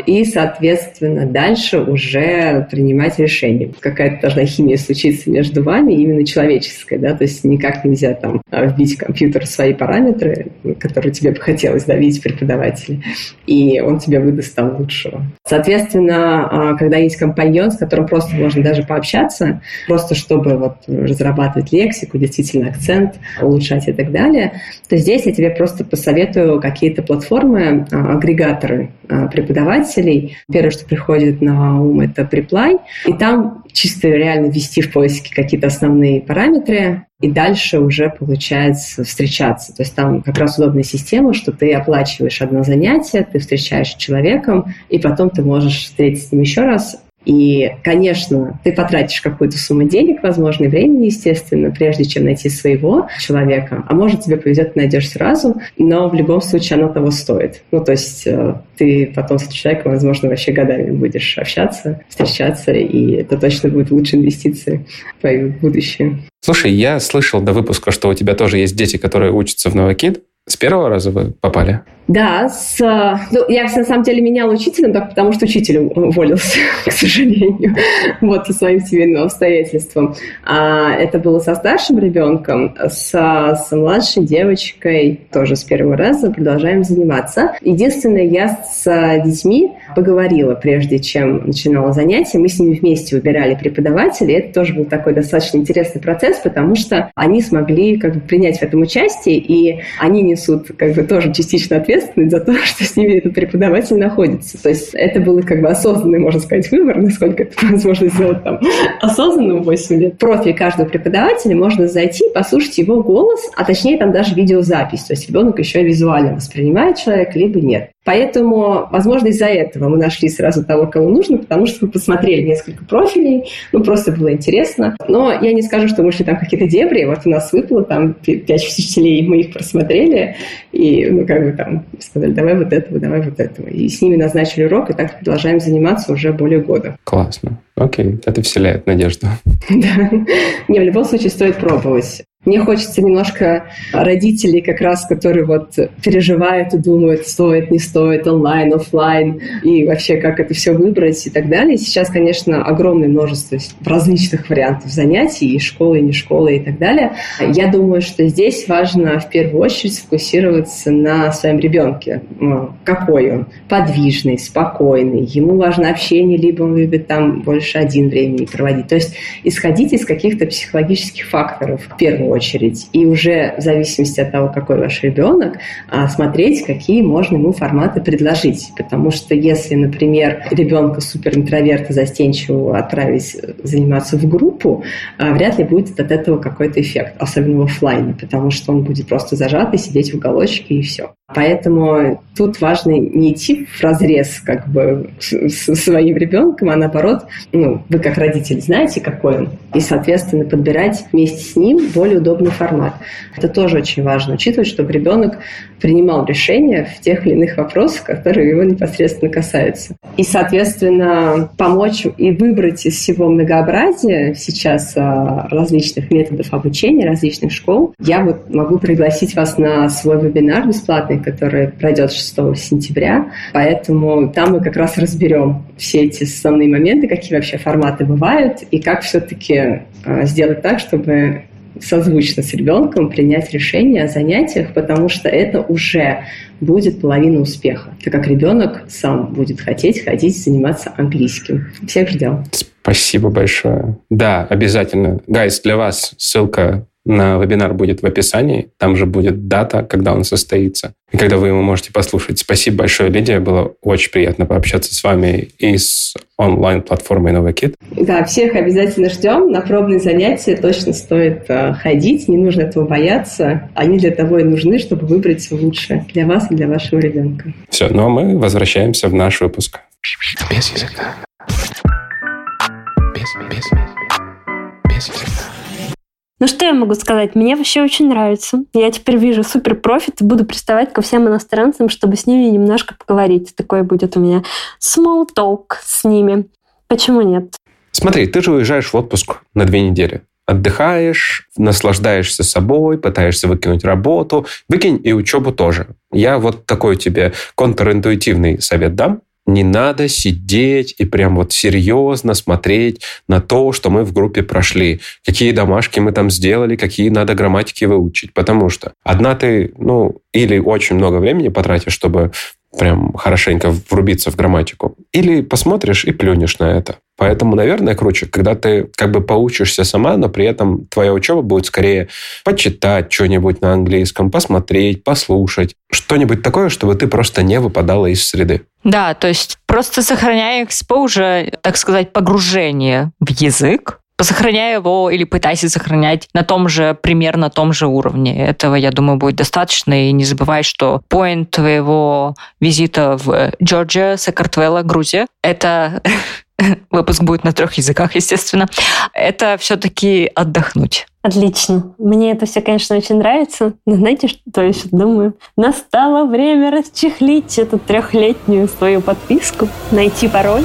и, соответственно, дальше уже принимать решение. Какая-то должна химия случиться между вами, именно человеческая, да, то есть никак нельзя там вбить в компьютер свои параметры, которые тебе бы хотелось давить преподаватель, и он тебе выдаст там лучшего. Соответственно, а, когда есть компаньон, с которым просто можно даже пообщаться, просто чтобы вот разрабатывать лексику, действительно акцент, улучшать и так далее, то здесь я тебе просто посоветую какие-то платформы, а, агрегаторы а, преподавателей. Первое, что приходит на ум, это Preply. И там чисто реально ввести в поиске какие-то основные параметры, и дальше уже получается встречаться. То есть там как раз удобная система, что ты оплачиваешь одно занятие, ты встречаешь с человеком, и потом ты можешь встретиться с ним еще раз, и, конечно, ты потратишь какую-то сумму денег, возможно, и времени, естественно, прежде чем найти своего человека. А может, тебе повезет, найдешь сразу, но в любом случае оно того стоит. Ну, то есть э, ты потом с этим человеком, возможно, вообще годами будешь общаться, встречаться, и это точно будет лучшей инвестицией в твое будущее. Слушай, я слышал до выпуска, что у тебя тоже есть дети, которые учатся в Новокид. С первого раза вы попали? Да, с, ну, я на самом деле меняла учителя, только потому что учитель уволился, [laughs] к сожалению, [laughs] вот по своим семейным обстоятельствам. А это было со старшим ребенком, с, с младшей девочкой тоже с первого раза продолжаем заниматься. Единственное, я с детьми поговорила, прежде чем начинала занятия. Мы с ними вместе выбирали преподавателей. Это тоже был такой достаточно интересный процесс, потому что они смогли как бы принять в этом участие, и они несут как бы тоже частично ответственность за то, [laughs] что с ними этот преподаватель находится. То есть это был как бы осознанный, можно сказать, выбор, насколько это возможно сделать там [laughs] осознанно в 8 лет. Профиль каждого преподавателя можно зайти, послушать его голос, а точнее там даже видеозапись. То есть ребенок еще визуально воспринимает человека, либо нет. Поэтому, возможно, из-за этого мы нашли сразу того, кого нужно, потому что мы посмотрели несколько профилей, ну, просто было интересно. Но я не скажу, что мы шли там какие-то дебри, вот у нас выпало там пять учителей, мы их просмотрели, и, ну, как бы там сказали, давай вот этого, давай вот этого. И с ними назначили урок, и так продолжаем заниматься уже более года. Классно. Окей, это вселяет надежду. [laughs] Да. Не, в любом случае стоит пробовать. Мне хочется немножко родителей как раз, которые вот переживают и думают, стоит, не стоит, онлайн, офлайн, и вообще как это все выбрать и так далее. Сейчас, конечно, огромное множество различных вариантов занятий, и школы, и не школы, и так далее. Я думаю, что здесь важно в первую очередь сфокусироваться на своем ребенке. Какой он? Подвижный, спокойный, ему важно общение, либо он любит там больше один времени проводить. То есть исходить из каких-то психологических факторов в первую очередь. И уже в зависимости от того, какой ваш ребенок, а, смотреть, какие можно ему форматы предложить. Потому что если, например, ребенка суперинтроверта застенчивого отправить заниматься в группу, а, вряд ли будет от этого какой-то эффект, особенно в офлайне, потому что он будет просто зажатый, сидеть в уголочке и все. Поэтому тут важно не идти в разрез как бы с своим ребенком, а наоборот, ну, вы как родитель знаете, какой он, и, соответственно, подбирать вместе с ним более удобный формат. Это тоже очень важно, учитывать, чтобы ребенок принимал решения в тех или иных вопросах, которые его непосредственно касаются. И, соответственно, помочь и выбрать из всего многообразия сейчас а, различных методов обучения, различных школ. Я вот могу пригласить вас на свой вебинар бесплатный, который пройдет 6 сентября. Поэтому там мы как раз разберем все эти основные моменты, какие вообще форматы бывают, и как все-таки а, сделать так, чтобы созвучно с ребенком принять решение о занятиях, потому что это уже будет половина успеха, так как ребенок сам будет хотеть ходить заниматься английским. Всех ждем. Спасибо большое. Да, обязательно. Гайс, для вас ссылка на вебинар будет в описании. Там же будет дата, когда он состоится. И когда вы его можете послушать. Спасибо большое, Лидия. Было очень приятно пообщаться с вами и с онлайн-платформой NovaKit. Да, всех обязательно ждем. На пробные занятия точно стоит э, ходить. Не нужно этого бояться. Они для того и нужны, чтобы выбрать лучшее для вас и для вашего ребенка. Все, ну а мы возвращаемся в наш выпуск. Без языка. Без, без, без языка. Ну что я могу сказать? Мне вообще очень нравится. Я теперь вижу супер профит и буду приставать ко всем иностранцам, чтобы с ними немножко поговорить. Такой будет у меня small talk с ними. Почему нет? Смотри, ты же уезжаешь в отпуск на две недели. Отдыхаешь, наслаждаешься собой, пытаешься выкинуть работу. Выкинь и учебу тоже. Я вот такой тебе контринтуитивный совет дам не надо сидеть и прям вот серьезно смотреть на то, что мы в группе прошли, какие домашки мы там сделали, какие надо грамматики выучить. Потому что одна ты, ну, или очень много времени потратишь, чтобы прям хорошенько врубиться в грамматику. Или посмотришь и плюнешь на это. Поэтому, наверное, круче, когда ты как бы поучишься сама, но при этом твоя учеба будет скорее почитать что-нибудь на английском, посмотреть, послушать. Что-нибудь такое, чтобы ты просто не выпадала из среды. Да, то есть просто сохраняя экспозже, так сказать, погружение в язык, сохраняя его или пытайся сохранять на том же, примерно том же уровне. Этого, я думаю, будет достаточно. И не забывай, что поинт твоего визита в Джорджия, Сакартвелла, Грузия, это [laughs] выпуск будет на трех языках, естественно, это все-таки отдохнуть. Отлично. Мне это все, конечно, очень нравится. Но знаете, что я сейчас думаю? Настало время расчехлить эту трехлетнюю свою подписку, найти пароль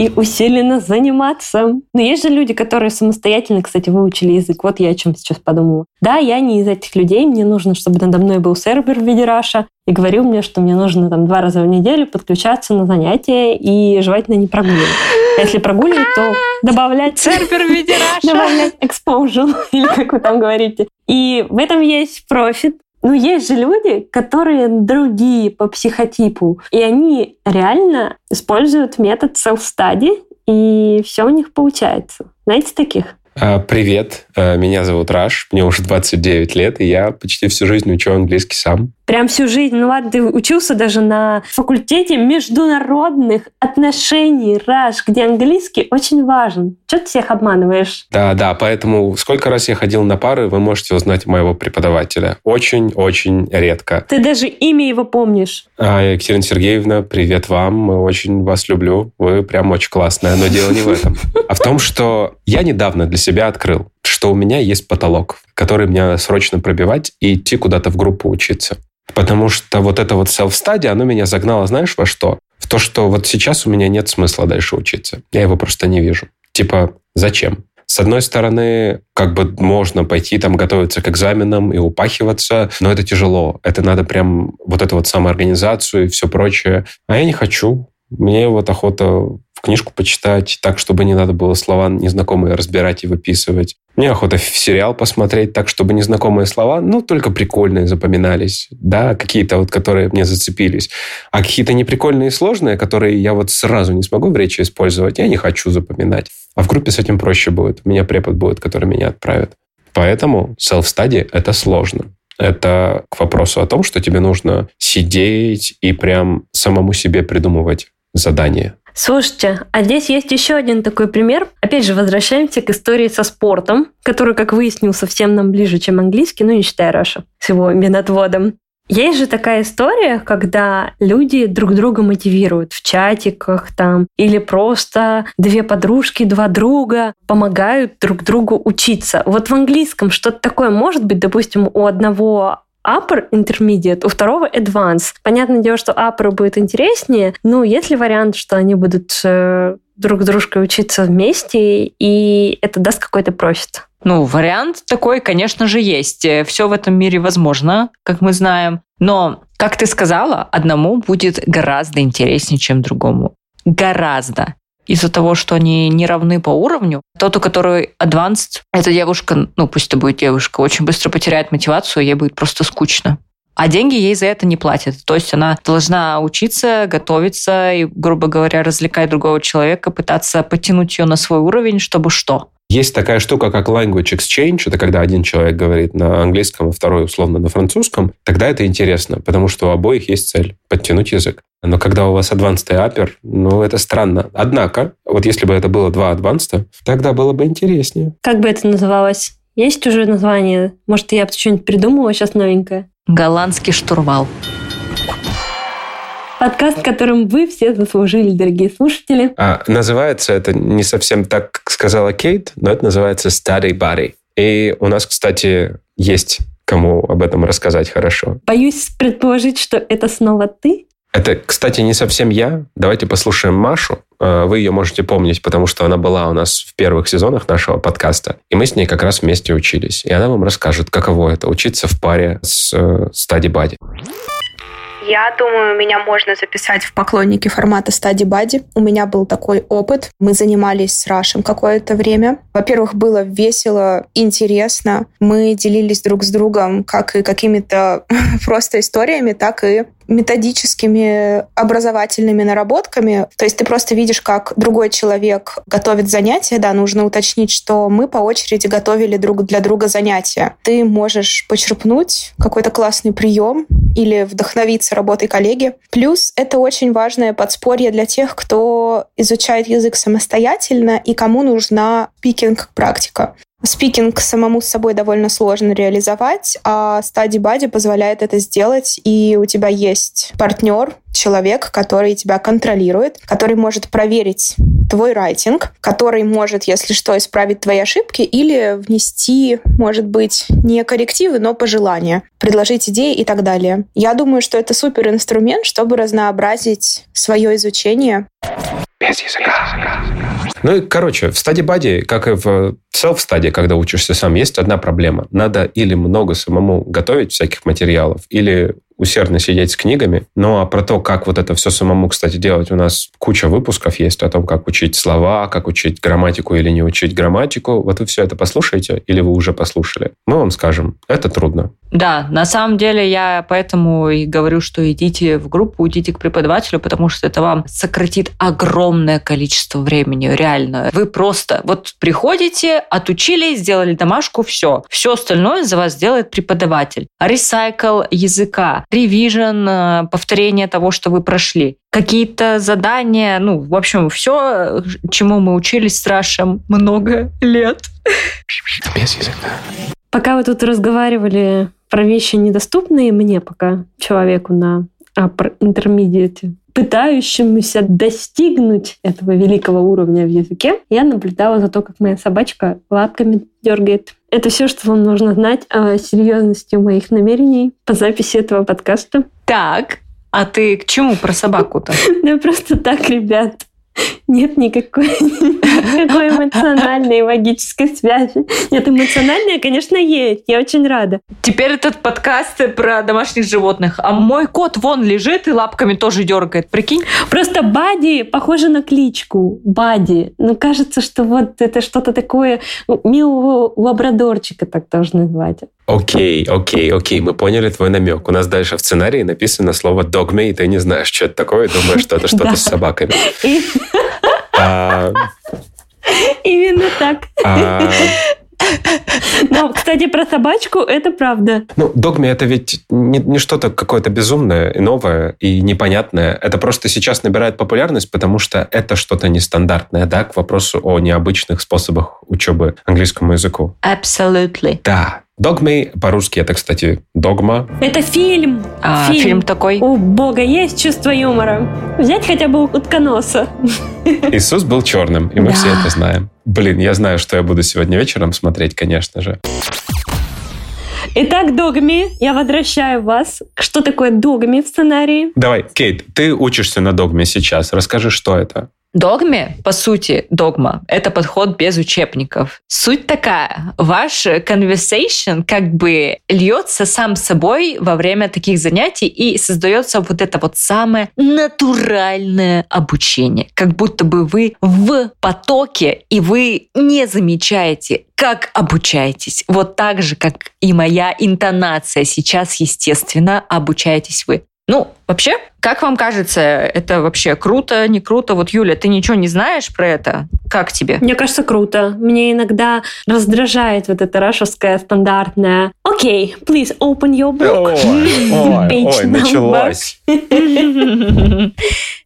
и усиленно заниматься. Но есть же люди, которые самостоятельно, кстати, выучили язык. Вот я о чем сейчас подумала. Да, я не из этих людей. Мне нужно, чтобы надо мной был сервер в виде Раша и говорил мне, что мне нужно там два раза в неделю подключаться на занятия и желательно не прогуливать. А если прогуливать, то добавлять... Сервер в виде Раша. Добавлять exposure, [laughs] или как вы там говорите. И в этом есть профит. Ну, есть же люди, которые другие по психотипу, и они реально используют метод self-study, и все у них получается. Знаете таких? А, привет, а, меня зовут Раш, мне уже 29 лет, и я почти всю жизнь учу английский сам. Прям всю жизнь. Ну ладно, ты учился даже на факультете международных отношений, Раш, где английский очень важен. Что ты всех обманываешь? Да, да, поэтому сколько раз я ходил на пары, вы можете узнать моего преподавателя. Очень-очень редко. Ты даже имя его помнишь. А, Екатерина Сергеевна, привет вам. Очень вас люблю. Вы прям очень классная. Но дело не в этом. А в том, что я недавно для себя открыл, что у меня есть потолок, который мне срочно пробивать и идти куда-то в группу учиться. Потому что вот это вот self-study, оно меня загнало, знаешь, во что? В то, что вот сейчас у меня нет смысла дальше учиться. Я его просто не вижу. Типа, зачем? С одной стороны, как бы можно пойти там готовиться к экзаменам и упахиваться, но это тяжело. Это надо прям вот эту вот самоорганизацию и все прочее. А я не хочу. Мне вот охота книжку почитать так, чтобы не надо было слова незнакомые разбирать и выписывать. Мне охота в сериал посмотреть так, чтобы незнакомые слова, ну, только прикольные запоминались. Да, какие-то вот, которые мне зацепились. А какие-то неприкольные и сложные, которые я вот сразу не смогу в речи использовать, я не хочу запоминать. А в группе с этим проще будет. У меня препод будет, который меня отправит. Поэтому self-study – это сложно. Это к вопросу о том, что тебе нужно сидеть и прям самому себе придумывать задание. Слушайте, а здесь есть еще один такой пример. Опять же, возвращаемся к истории со спортом, который, как выяснил, совсем нам ближе, чем английский, ну не считая Раша с его минотводом. Есть же такая история, когда люди друг друга мотивируют в чатиках там, или просто две подружки, два друга помогают друг другу учиться. Вот в английском что-то такое может быть, допустим, у одного upper intermediate, у второго advanced. Понятное дело, что upper будет интереснее, но есть ли вариант, что они будут э, друг с дружкой учиться вместе, и это даст какой-то профит? Ну, вариант такой, конечно же, есть. Все в этом мире возможно, как мы знаем. Но, как ты сказала, одному будет гораздо интереснее, чем другому. Гораздо из-за того, что они не равны по уровню. Тот, у которой advanced, эта девушка, ну пусть это будет девушка, очень быстро потеряет мотивацию, ей будет просто скучно. А деньги ей за это не платят. То есть она должна учиться, готовиться и, грубо говоря, развлекать другого человека, пытаться подтянуть ее на свой уровень, чтобы что? Есть такая штука, как language exchange. Это когда один человек говорит на английском, а второй условно на французском. Тогда это интересно, потому что у обоих есть цель – подтянуть язык. Но когда у вас advanced и upper, ну, это странно. Однако, вот если бы это было два advanced, тогда было бы интереснее. Как бы это называлось? Есть уже название? Может, я что-нибудь придумала сейчас новенькое? Голландский штурвал. Подкаст, которым вы все заслужили, дорогие слушатели. А, называется это не совсем так, как сказала Кейт, но это называется Study Body. И у нас, кстати, есть кому об этом рассказать хорошо. Боюсь предположить, что это снова ты. Это, кстати, не совсем я. Давайте послушаем Машу. А, вы ее можете помнить, потому что она была у нас в первых сезонах нашего подкаста. И мы с ней как раз вместе учились. И она вам расскажет, каково это учиться в паре с Study Buddy. Я думаю, меня можно записать в поклонники формата Study Buddy. У меня был такой опыт. Мы занимались с Рашем какое-то время. Во-первых, было весело, интересно. Мы делились друг с другом как и какими-то [laughs] просто историями, так и методическими образовательными наработками. То есть ты просто видишь, как другой человек готовит занятия. Да, нужно уточнить, что мы по очереди готовили друг для друга занятия. Ты можешь почерпнуть какой-то классный прием или вдохновиться работой коллеги. Плюс это очень важное подспорье для тех, кто изучает язык самостоятельно и кому нужна пикинг-практика. Спикинг самому с собой довольно сложно реализовать, а стадий бади позволяет это сделать, и у тебя есть партнер, человек, который тебя контролирует, который может проверить твой райтинг, который может, если что, исправить твои ошибки или внести, может быть, не коррективы, но пожелания, предложить идеи и так далее. Я думаю, что это супер инструмент, чтобы разнообразить свое изучение. Без языка. Ну и, короче, в стадии бади, как и в селф-стадии, когда учишься сам, есть одна проблема. Надо или много самому готовить всяких материалов, или усердно сидеть с книгами. Ну, а про то, как вот это все самому, кстати, делать, у нас куча выпусков есть о том, как учить слова, как учить грамматику или не учить грамматику. Вот вы все это послушаете или вы уже послушали. Мы вам скажем, это трудно. Да, на самом деле я поэтому и говорю, что идите в группу, идите к преподавателю, потому что это вам сократит огромное количество времени, реально. Вы просто вот приходите, отучились, сделали домашку, все. Все остальное за вас делает преподаватель. Ресайкл языка, ревижн, э, повторение того, что вы прошли. Какие-то задания, ну, в общем, все, чему мы учились с Рашем много лет. Без языка. Пока вы тут разговаривали про вещи недоступные мне пока, человеку на интермедиате, пытающемуся достигнуть этого великого уровня в языке, я наблюдала за то, как моя собачка лапками дергает. Это все, что вам нужно знать о серьезности моих намерений по записи этого подкаста. Так, а ты к чему про собаку-то? [laughs] Да просто так, ребят. Нет никакой, [laughs] никакой эмоциональной и логической связи. Нет, эмоциональная, конечно, есть. Я очень рада. Теперь этот подкаст про домашних животных. А мой кот вон лежит и лапками тоже дергает. Прикинь? Просто Бади похоже на кличку. Бади. Ну, кажется, что вот это что-то такое... ну, Милого лабрадорчика так должны звать. Окей, окей, окей, мы поняли твой намек. У нас дальше в сценарии написано слово «догме», и ты не знаешь, что это такое, и думаешь, что это что-то с собаками. [laughs] А, Именно так. а, Но, кстати, про собачку это правда. Ну, догме это ведь не, не что-то какое-то безумное и новое и непонятное. Это просто сейчас набирает популярность, потому что это что-то нестандартное, да, к вопросу о необычных способах учебы английскому языку. Absolutely. Да. Догмей по-русски это, кстати, догма. Это фильм. А, Фильм. фильм. такой. У Бога есть чувство юмора. Взять хотя бы утконоса. [laughs] Иисус был черным, и мы Да. все это знаем. Блин, я знаю, что я буду сегодня вечером смотреть, конечно же. Итак, догми, я возвращаю вас. Что такое догми в сценарии? Давай, Кейт, ты учишься на догме сейчас. Расскажи, что это. Догме, по сути, догма, это подход без учебников. Суть такая, ваш conversation как бы льется сам собой во время таких занятий и создается вот это вот самое натуральное обучение. Как будто бы вы в потоке, и вы не замечаете, как обучаетесь. Вот так же, как и моя интонация сейчас, естественно, обучаетесь вы. Ну, вообще, как вам кажется, это вообще круто, не круто? Вот, Юля, ты ничего не знаешь про это? Как тебе? Мне кажется, круто. Мне иногда раздражает вот это рашевское стандартное «Окей, please open your book». [laughs] Page number. началось. [laughs]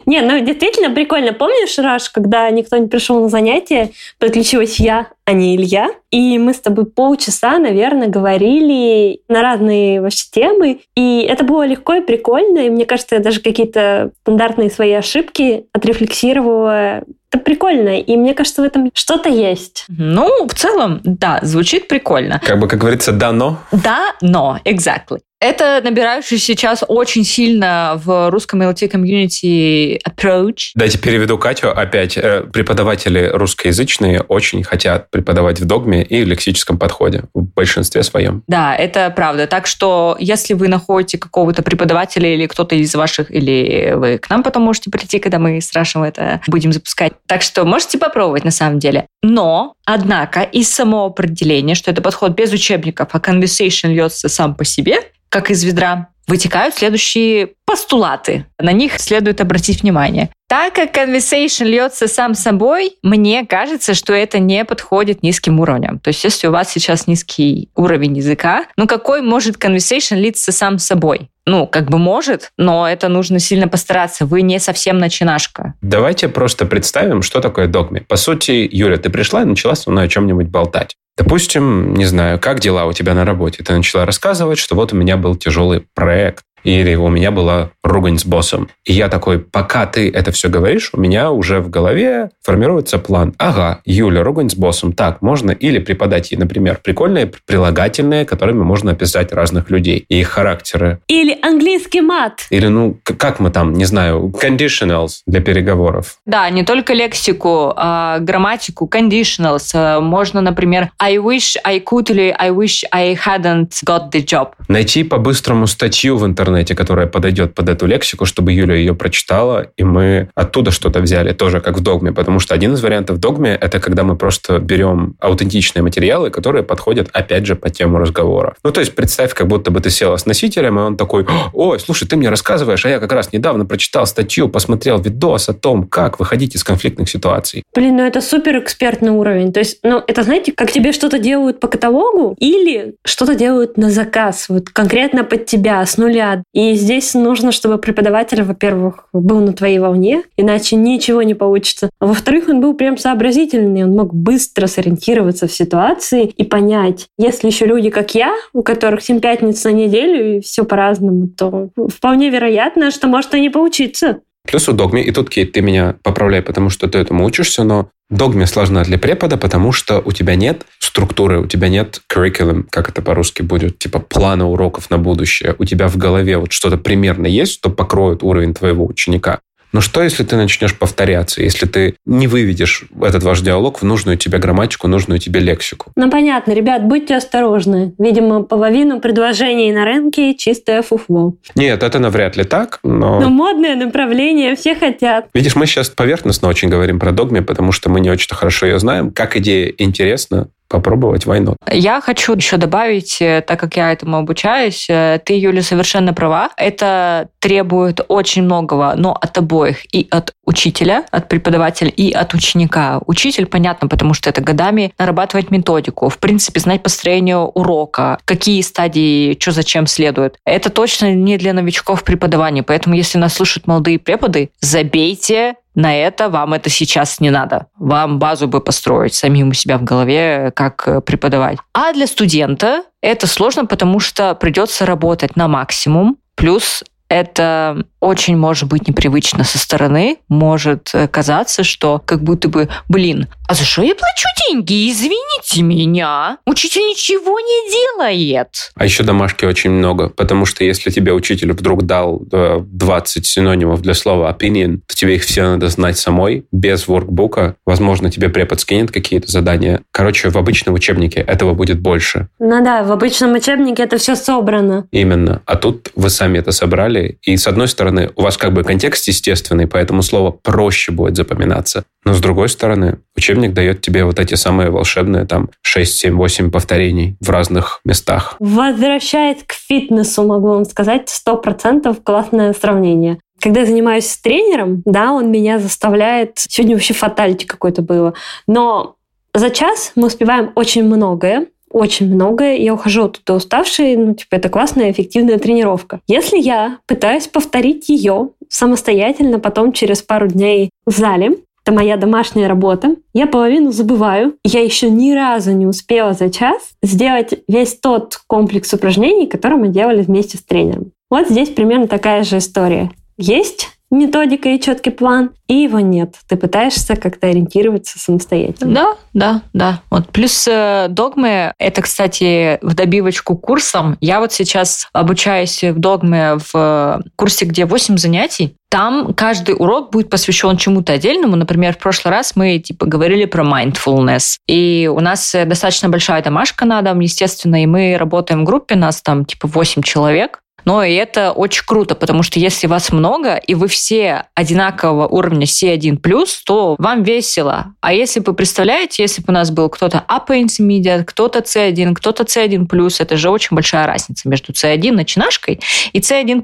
Не, ну действительно прикольно. Помнишь, Раш, когда никто не пришел на занятие, подключилась я, а не Илья, и мы с тобой полчаса, наверное, говорили на разные вообще темы, и это было легко и прикольно, и мне кажется, я даже какие-то стандартные свои ошибки отрефлексировала. Это прикольно, и мне кажется, в этом что-то есть. Ну, в целом, да, звучит прикольно. Как бы, как говорится, да, но. Да, но, exactly. Это набирающий сейчас очень сильно в русском LT комьюнити approach. Дайте переведу Катю. Опять э, преподаватели русскоязычные очень хотят преподавать в догме и лексическом подходе в большинстве своем. Да, это правда. Так что, если вы находите какого-то преподавателя или кто-то из ваших, или вы к нам потом можете прийти, когда мы с Рашем это будем запускать. Так что можете попробовать на самом деле. Но, однако, из самого определения, что это подход без учебников, а conversation льется сам по себе, как из ведра, вытекают следующие постулаты. На них следует обратить внимание. Так как conversation льется сам собой, мне кажется, что это не подходит низким уровням. То есть, если у вас сейчас низкий уровень языка, ну какой может conversation литься сам собой? Ну, как бы может, но это нужно сильно постараться. Вы не совсем начинашка. Давайте просто представим, что такое догме. По сути, Юля, ты пришла и начала со мной о чем-нибудь болтать. Допустим, не знаю, как дела у тебя на работе? Ты начала рассказывать, что вот у меня был тяжелый проект, или у меня была ругань с боссом. И я такой, пока ты это все говоришь, у меня уже в голове формируется план. Ага, Юля, ругань с боссом. Так, можно или преподать ей, например, прикольные прилагательные, которыми можно описать разных людей и их характеры. Или английский мат. Или, ну, как мы там, не знаю, conditionals для переговоров. Да, не только лексику, а грамматику, conditionals. Э, Можно, например, I wish I could или I wish I hadn't got the job. Найти по-быстрому статью в интернете, которая подойдет под эту лексику, чтобы Юля ее прочитала, и мы оттуда что-то взяли, тоже как в догме. Потому что один из вариантов догме — это когда мы просто берем аутентичные материалы, которые подходят, опять же, по тему разговора. Ну, то есть представь, как будто бы ты села с носителем, и он такой, ой, слушай, ты мне рассказываешь, а я как раз недавно прочитал статью, посмотрел видос о том, как выходить из конфликтных ситуаций. Блин, ну это супер экспертный уровень. То есть, ну, это, знаете, как тебе что-то делают по каталогу или что-то делают на заказ, вот конкретно под тебя, с нуля. И здесь нужно, чтобы преподаватель, во-первых, был на твоей волне, иначе ничего не получится. А во-вторых, он был прям сообразительный, он мог быстро сориентироваться в ситуации и понять, если еще люди, как я, у которых 7 пятниц на неделю и все по-разному, то вполне вероятно, что может и не получиться. Плюс у догме, и тут, Кейт, ты меня поправляй, потому что ты этому учишься, но догме сложна для препода, потому что у тебя нет структуры, у тебя нет curriculum, как это по-русски будет, типа плана уроков на будущее. У тебя в голове вот что-то примерно есть, что покроет уровень твоего ученика. Но что, если ты начнешь повторяться, если ты не выведешь этот ваш диалог в нужную тебе грамматику, нужную тебе лексику? Ну, понятно, ребят, будьте осторожны. Видимо, половину предложений на рынке чистое фуфло. Нет, это навряд ли так, но... Но модное направление, все хотят. Видишь, мы сейчас поверхностно очень говорим про догме, потому что мы не очень хорошо ее знаем. Как идея интересна, попробовать войну. Я хочу еще добавить, э, так как я этому обучаюсь, э, ты, Юля, совершенно права. Это требует очень многого, но от обоих. И от учителя, от преподавателя, и от ученика. Учитель, понятно, потому что это годами нарабатывать методику, в принципе, знать построение урока, какие стадии, что зачем следует. Это точно не для новичков преподавания, поэтому если нас слушают молодые преподы, забейте на это вам это сейчас не надо. Вам базу бы построить самим у себя в голове, как э, преподавать. А для студента это сложно, потому что придется работать на максимум. Плюс это очень может быть непривычно со стороны. Может э, казаться, что как будто бы, блин, а за что я плачу деньги? Извините меня. Учитель ничего не делает. А еще домашки очень много, потому что если тебе учитель вдруг дал 20 э, синонимов для слова opinion, то тебе их все надо знать самой, без воркбука. Возможно, тебе препод скинет какие-то задания. Короче, в обычном учебнике этого будет больше. Ну да, в обычном учебнике это все собрано. Именно. А тут вы сами это собрали, и с одной стороны, стороны, у вас как бы контекст естественный, поэтому слово проще будет запоминаться. Но с другой стороны, учебник дает тебе вот эти самые волшебные там 6, 7, 8 повторений в разных местах. Возвращает к фитнесу, могу вам сказать, сто процентов классное сравнение. Когда я занимаюсь с тренером, да, он меня заставляет... Сегодня вообще фатальти какой-то было. Но за час мы успеваем очень многое, очень многое, я ухожу оттуда уставшей, ну, типа, это классная, эффективная тренировка. Если я пытаюсь повторить ее самостоятельно, потом через пару дней в зале, это моя домашняя работа. Я половину забываю. Я еще ни разу не успела за час сделать весь тот комплекс упражнений, который мы делали вместе с тренером. Вот здесь примерно такая же история. Есть методика и четкий план, и его нет. Ты пытаешься как-то ориентироваться самостоятельно. Да, да, да. Вот. Плюс э, догмы, это, кстати, в добивочку курсом. Я вот сейчас обучаюсь в догме в э, курсе, где 8 занятий. Там каждый урок будет посвящен чему-то отдельному. Например, в прошлый раз мы типа говорили про mindfulness. И у нас э, достаточно большая домашка на дом, естественно, и мы работаем в группе, нас там типа 8 человек. Но и это очень круто, потому что если вас много, и вы все одинакового уровня C1+, то вам весело. А если вы представляете, если бы у нас был кто-то Upper Intermediate, кто-то C1, кто-то C1+, это же очень большая разница между C1 начинашкой и C1+.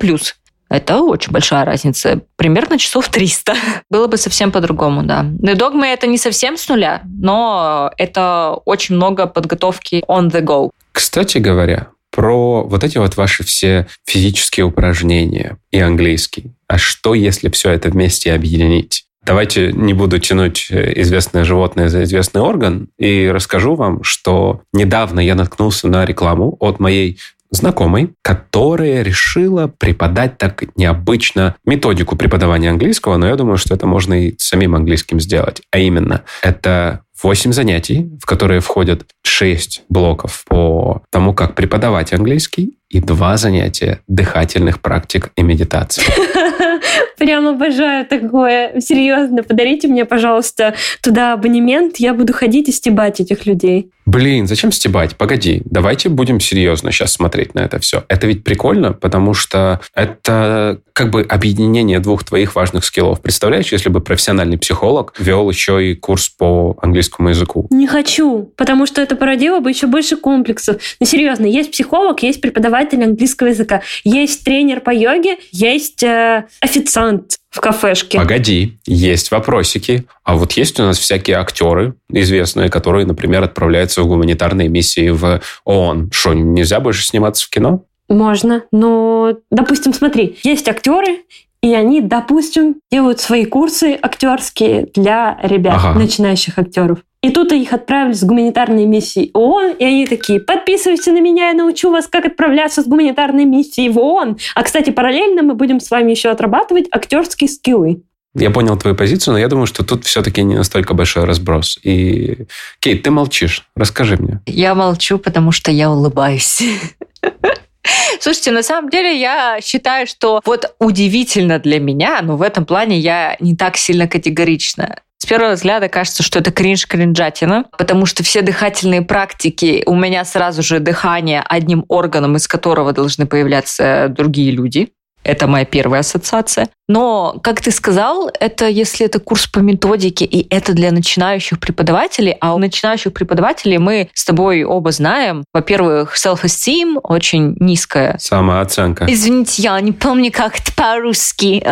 Это очень большая разница. Примерно часов 300. [laughs] Было бы совсем по-другому, да. Но догмы это не совсем с нуля, но это очень много подготовки on the go. Кстати говоря, про вот эти вот ваши все физические упражнения и английский. А что, если все это вместе объединить? Давайте не буду тянуть э, известное животное за известный орган и расскажу вам, что недавно я наткнулся на рекламу от моей знакомой, которая решила преподать так необычно методику преподавания английского, но я думаю, что это можно и самим английским сделать. А именно, это 8 занятий, в которые входят 6 блоков по тому, как преподавать английский, и 2 занятия дыхательных практик и медитации. [laughs] Прям обожаю такое. Серьезно, подарите мне, пожалуйста, туда абонемент. Я буду ходить и стебать этих людей. Блин, зачем стебать? Погоди, давайте будем серьезно сейчас смотреть на это все. Это ведь прикольно, потому что это как бы объединение двух твоих важных скиллов. Представляешь, если бы профессиональный психолог вел еще и курс по английскому языку? Не хочу, потому что это породило бы еще больше комплексов. Ну, серьезно, есть психолог, есть преподаватель английского языка, есть тренер по йоге, есть э, официант в кафешке. Погоди, есть вопросики. А вот есть у нас всякие актеры известные, которые, например, отправляются в гуманитарные миссии в ООН. Что, нельзя больше сниматься в кино? Можно, но, допустим, смотри, есть актеры, и они, допустим, делают свои курсы актерские для ребят, ага. начинающих актеров. И тут их отправили с гуманитарной миссией ООН, и они такие, подписывайтесь на меня, я научу вас, как отправляться с гуманитарной миссией в ООН. А, кстати, параллельно мы будем с вами еще отрабатывать актерские скиллы. Я понял твою позицию, но я думаю, что тут все-таки не настолько большой разброс. И, Кейт, ты молчишь. Расскажи мне. Я молчу, потому что я улыбаюсь. Слушайте, на самом деле я считаю, что вот удивительно для меня, но в этом плане я не так сильно категорична. С первого взгляда кажется, что это кринж-кринжатина, потому что все дыхательные практики, у меня сразу же дыхание одним органом, из которого должны появляться другие люди. Это моя первая ассоциация. Но, как ты сказал, это если это курс по методике, и это для начинающих преподавателей, а у начинающих преподавателей мы с тобой оба знаем, во-первых, self-esteem очень низкая. Самооценка. Извините, я не помню, как это по-русски.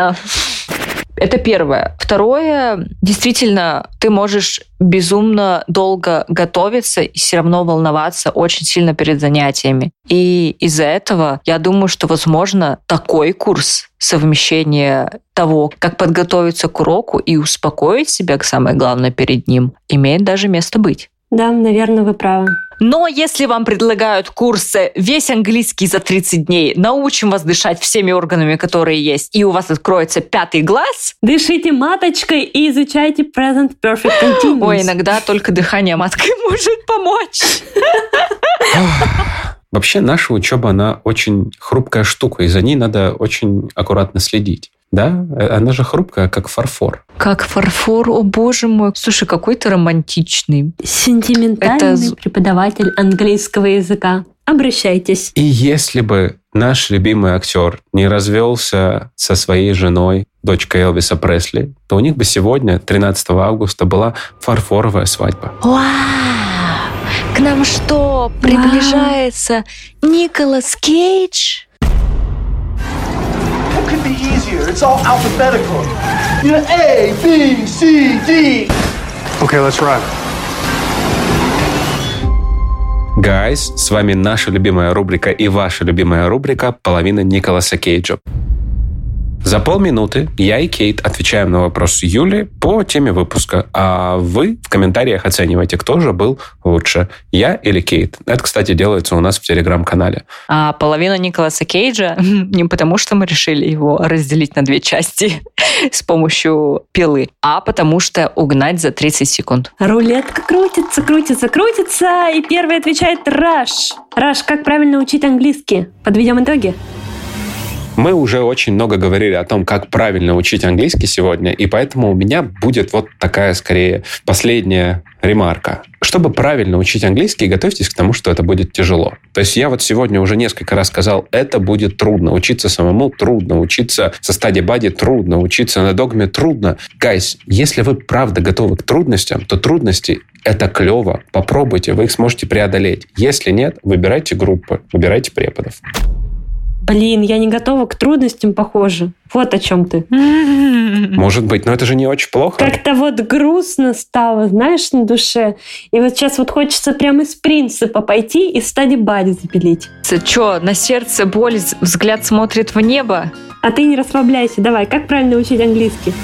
Это первое. Второе, действительно, ты можешь безумно долго готовиться и все равно волноваться очень сильно перед занятиями. И из-за этого я думаю, что, возможно, такой курс совмещения того, как подготовиться к уроку и успокоить себя, самое главное, перед ним, имеет даже место быть. Да, наверное, вы правы. Но если вам предлагают курсы «Весь английский за 30 дней», «Научим вас дышать всеми органами, которые есть», и у вас откроется пятый глаз... Дышите маточкой и изучайте present perfect [gasps] continuous. Ой, иногда только дыхание маткой [laughs] может помочь. Вообще наша учеба, она очень хрупкая штука, и за ней надо очень аккуратно следить. Да, она же хрупкая, как фарфор. Как фарфор, о боже мой. Слушай, какой ты романтичный. Сентиментальный Это... преподаватель английского языка. Обращайтесь. И если бы наш любимый актер не развелся со своей женой, дочкой Элвиса Пресли, то у них бы сегодня, 13 августа, была фарфоровая свадьба. Вау! К нам что, приближается Вау. Николас Кейдж? It's all alphabetical. You know, A, B, C, D. Okay, let's run. Guys, с вами наша любимая рубрика и ваша любимая рубрика «Половина Николаса Кейджа». За полминуты я и Кейт отвечаем на вопрос Юли по теме выпуска, а вы в комментариях оцениваете, кто же был лучше, я или Кейт. Это, кстати, делается у нас в Телеграм-канале. А половина Николаса Кейджа [laughs] не потому, что мы решили его разделить на две части [laughs] с помощью пилы, а потому что угнать за 30 секунд. Рулетка крутится, крутится, крутится, и первый отвечает Раш. Раш, как правильно учить английский? Подведем итоги. Мы уже очень много говорили о том, как правильно учить английский сегодня, и поэтому у меня будет вот такая, скорее, последняя ремарка. Чтобы правильно учить английский, готовьтесь к тому, что это будет тяжело. То есть я вот сегодня уже несколько раз сказал, это будет трудно. Учиться самому трудно. Учиться со стадии бади трудно. Учиться на догме трудно. Гайс, если вы правда готовы к трудностям, то трудности это клево. Попробуйте, вы их сможете преодолеть. Если нет, выбирайте группы, выбирайте преподов. Блин, я не готова к трудностям, похоже. Вот о чем ты. Может быть, но это же не очень плохо. Как-то вот грустно стало, знаешь, на душе. И вот сейчас вот хочется прямо из принципа пойти и стади бади запилить. Че, на сердце боль, взгляд смотрит в небо? А ты не расслабляйся. Давай, как правильно учить английский?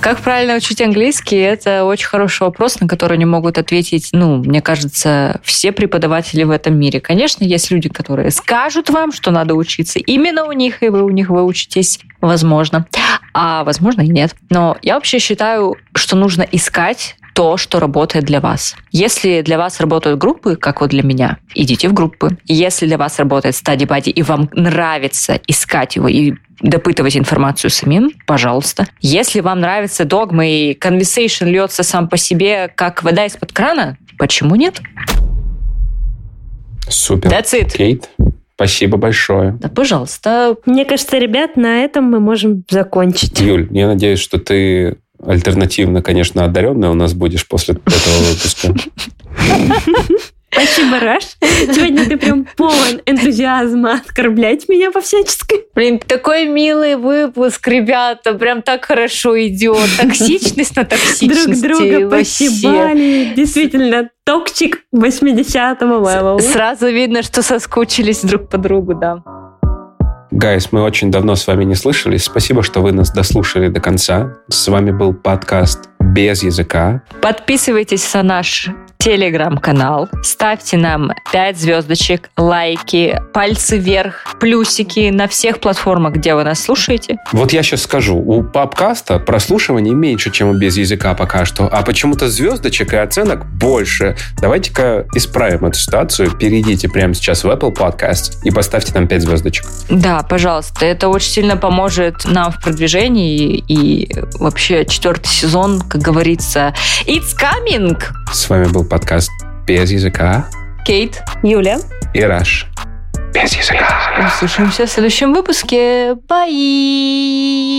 Как правильно учить английский? Это очень хороший вопрос, на который не могут ответить, ну, мне кажется, все преподаватели в этом мире. Конечно, есть люди, которые скажут вам, что надо учиться именно у них, и вы у них выучитесь, возможно. А возможно и нет. Но я вообще считаю, что нужно искать то, что работает для вас. Если для вас работают группы, как вот для меня, идите в группы. Если для вас работает стадий бади, и вам нравится искать его и допытывать информацию самим, пожалуйста. Если вам нравится догма и conversation льется сам по себе, как вода из-под крана, почему нет? Супер. That's it. Кейт, спасибо большое. Да, пожалуйста. Мне кажется, ребят, на этом мы можем закончить. Юль, я надеюсь, что ты альтернативно, конечно, одаренная у нас будешь после этого выпуска. Спасибо, Раш. Сегодня ты прям полон энтузиазма оскорблять меня по всяческой. Блин, такой милый выпуск, ребята. Прям так хорошо идет. Токсичность на токсичности. Друг друга пощипали. Действительно, toxic 80-го левела. Сразу видно, что соскучились друг по другу, да. Guys, мы очень давно с вами не слышались. Спасибо, что вы нас дослушали до конца. С вами был подкаст «Без языка». Подписывайтесь на наш телеграм-канал, ставьте нам 5 звездочек, лайки, пальцы вверх, плюсики на всех платформах, где вы нас слушаете. Вот я сейчас скажу, у папкаста прослушиваний меньше, чем у без языка пока что, а почему-то звездочек и оценок больше. Давайте-ка исправим эту ситуацию. Перейдите прямо сейчас в Apple Podcast и поставьте там 5 звездочек. Да, пожалуйста, это очень сильно поможет нам в продвижении и вообще четвертый сезон, как говорится, it's coming! С вами был подкаст «Без языка» Кейт, Юля. и Раш. Без языка. услышимся в следующем выпуске. Bye!